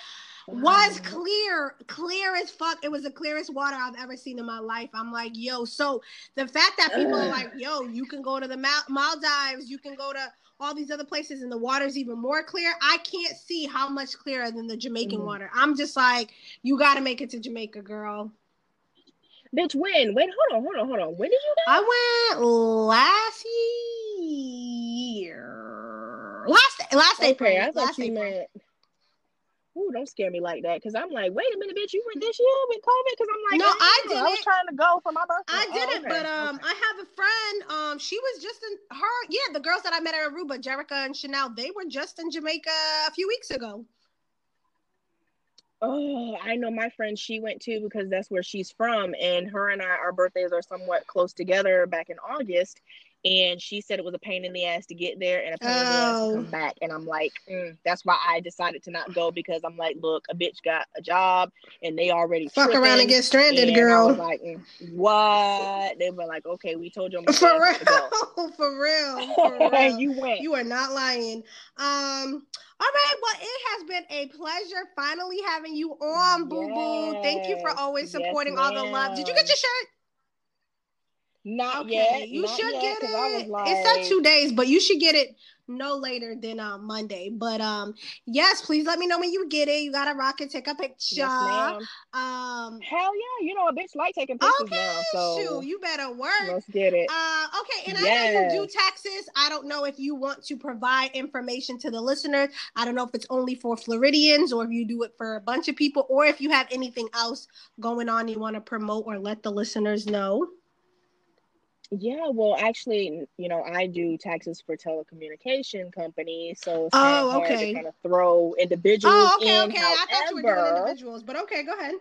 was clear, clear as fuck. It was the clearest water I've ever seen in my life. I'm like, yo, so the fact that people are like, yo, you can go to the Mal- Maldives, you can go to all these other places, and the water's even more clear. I can't see how much clearer than the Jamaican Mm. water. I'm just like, you got to make it to Jamaica, girl. Bitch, when? Wait, hold on, hold on, hold on. When did you go? I went last year, last last April. Okay, I thought last you April. meant. Ooh, don't scare me like that, because I'm like, wait a minute, bitch, you went this year with COVID? Because I'm like, No, I "Damn, I was trying to go for my birthday. I Oh, didn't, okay, but um, okay. I have a friend. Um, she was just in her. Yeah, the girls that I met at Aruba, Jerica and Chanel, they were just in Jamaica a few weeks ago. Oh, I know my friend. She went too because that's where she's from, and her and I, our birthdays are somewhat close together. Back in August, and she said it was a pain in the ass to get there and a pain in the ass Oh. to come back. And I'm like, mm, that's why I decided to not go because I'm like, look, a bitch got a job and they already Fuck around and get stranded, And girl. like, mm, what? They were like, okay, we told you. For real, for real, for real. you went. You are not lying. Um, all right. Well, it has been a pleasure finally having you on, Boo Boo. Thank you for Yes, always yes, supporting all the love. Did you get your shirt? Not Okay, yet. you not should yet, get 'cause I was it. like, It's at two days, but you should get it no later than uh, Monday. But um, yes, please let me know when you get it. You gotta rock it, take a picture. Yes, um, Hell yeah, you know a bitch like taking pictures okay, now, so shoot, you better work. let's get it. Uh, okay, and I know you do taxes. I don't know if you want to provide information to the listeners. I don't know if it's only for Floridians or if you do it for a bunch of people, or if you have anything else going on you want to promote or let the listeners know. Yeah, well, actually, you know, I do taxes for telecommunication companies, so it's Oh, kind of hard okay. to kind of throw individuals Oh, okay, in. okay. I thought you were doing individuals, but okay, go ahead.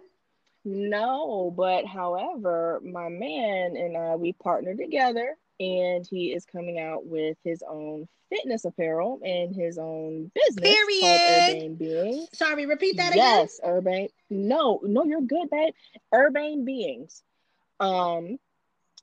no, but however, my man and I we partnered together, and he is coming out with his own fitness apparel and his own business Period. Urbane Beings. Sorry, repeat that again. yes, Urbane. No, no, you're good, babe. Urbane Beings. Um,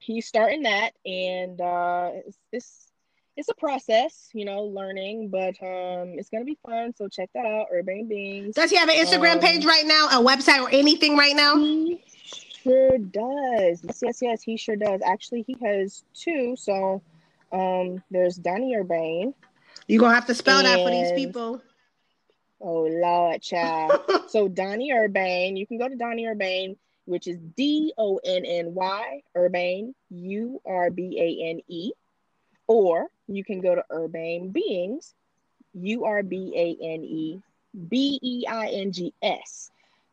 he's starting that, and uh, it's, it's it's a process, you know, learning, but um, it's gonna be fun. So check that out, Urbane Beings. Does he have an Instagram Um, page right now, a website, or anything right now? He sure does. Yes, yes, yes, he sure does. Actually, he has two. So, um, there's Donny Urbane. You're gonna have to spell that for these people. Oh Lord, child. so Donny Urbane, you can go to Donny Urbane, which is D O N N Y Urbane, U R B A N E, or you can go to Urbane Beings, U R B A N E B E I N G S.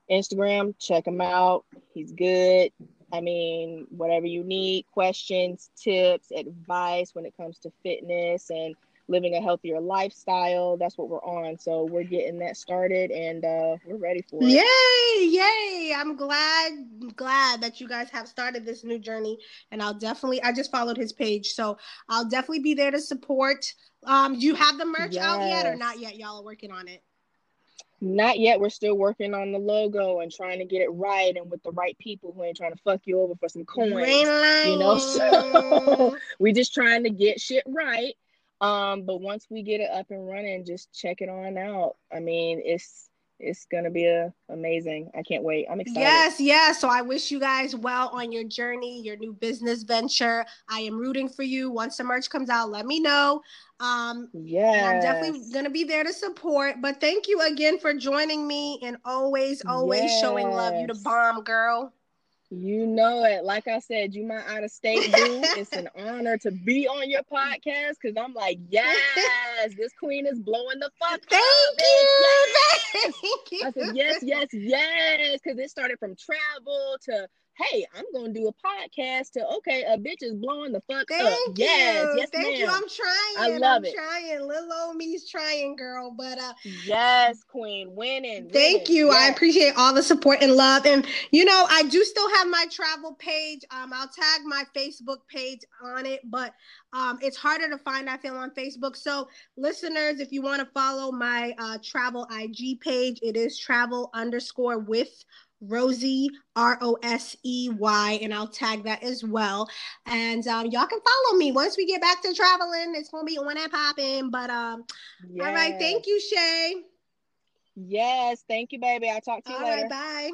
Instagram, check him out. He's good. I mean, whatever you need, questions, tips, advice when it comes to fitness and living a healthier lifestyle. That's what we're on. So we're getting that started and uh, we're ready for it. Yay, yay. I'm glad glad that you guys have started this new journey and I'll definitely I just followed his page. So I'll definitely be there to support. Um do you have the merch out yet or not yet? Y'all are working on it. Not yet. We're still working on the logo and trying to get it right and with the right people who ain't trying to fuck you over for some coins. You you know, so- we just trying to get shit right. Um, but once we get it up and running, just check it on out. I mean, it's it's gonna be a, amazing. I can't wait. I'm excited. Yes, yes. So I wish you guys well on your journey, your new business venture. I am rooting for you. Once the merch comes out, let me know. Um, Yes. and I'm definitely gonna be there to support. But thank you again for joining me and always, always showing love. You the bomb, girl. You know it. Like I said, you my out of state boo. it's an honor to be on your podcast because I'm like, yes, this queen is blowing the fuck Thank up, you. Yes. Thank you. I said yes, yes, yes, because it started from travel to hey, I'm gonna do a podcast to okay, a bitch is blowing the fuck Thank up. you. Yes, yes, Thank ma'am. you. I'm trying. I love I'm it. trying. Little old me's trying, girl. But uh Yes, queen, winning. Thank winning. you. I appreciate all the support and love. And you know, I do still have my travel page. Um, I'll tag my Facebook page on it, but um, it's harder to find. I feel on Facebook. So, listeners, if you want to follow my uh, travel IG page, it is travel underscore with Rosey R O S E Y, and I'll tag that as well. And um, y'all can follow me once we get back to traveling. It's gonna be on and popping. But um, all right, thank you, Shay. Yes, thank you, baby. I'll talk to you All later. right, bye.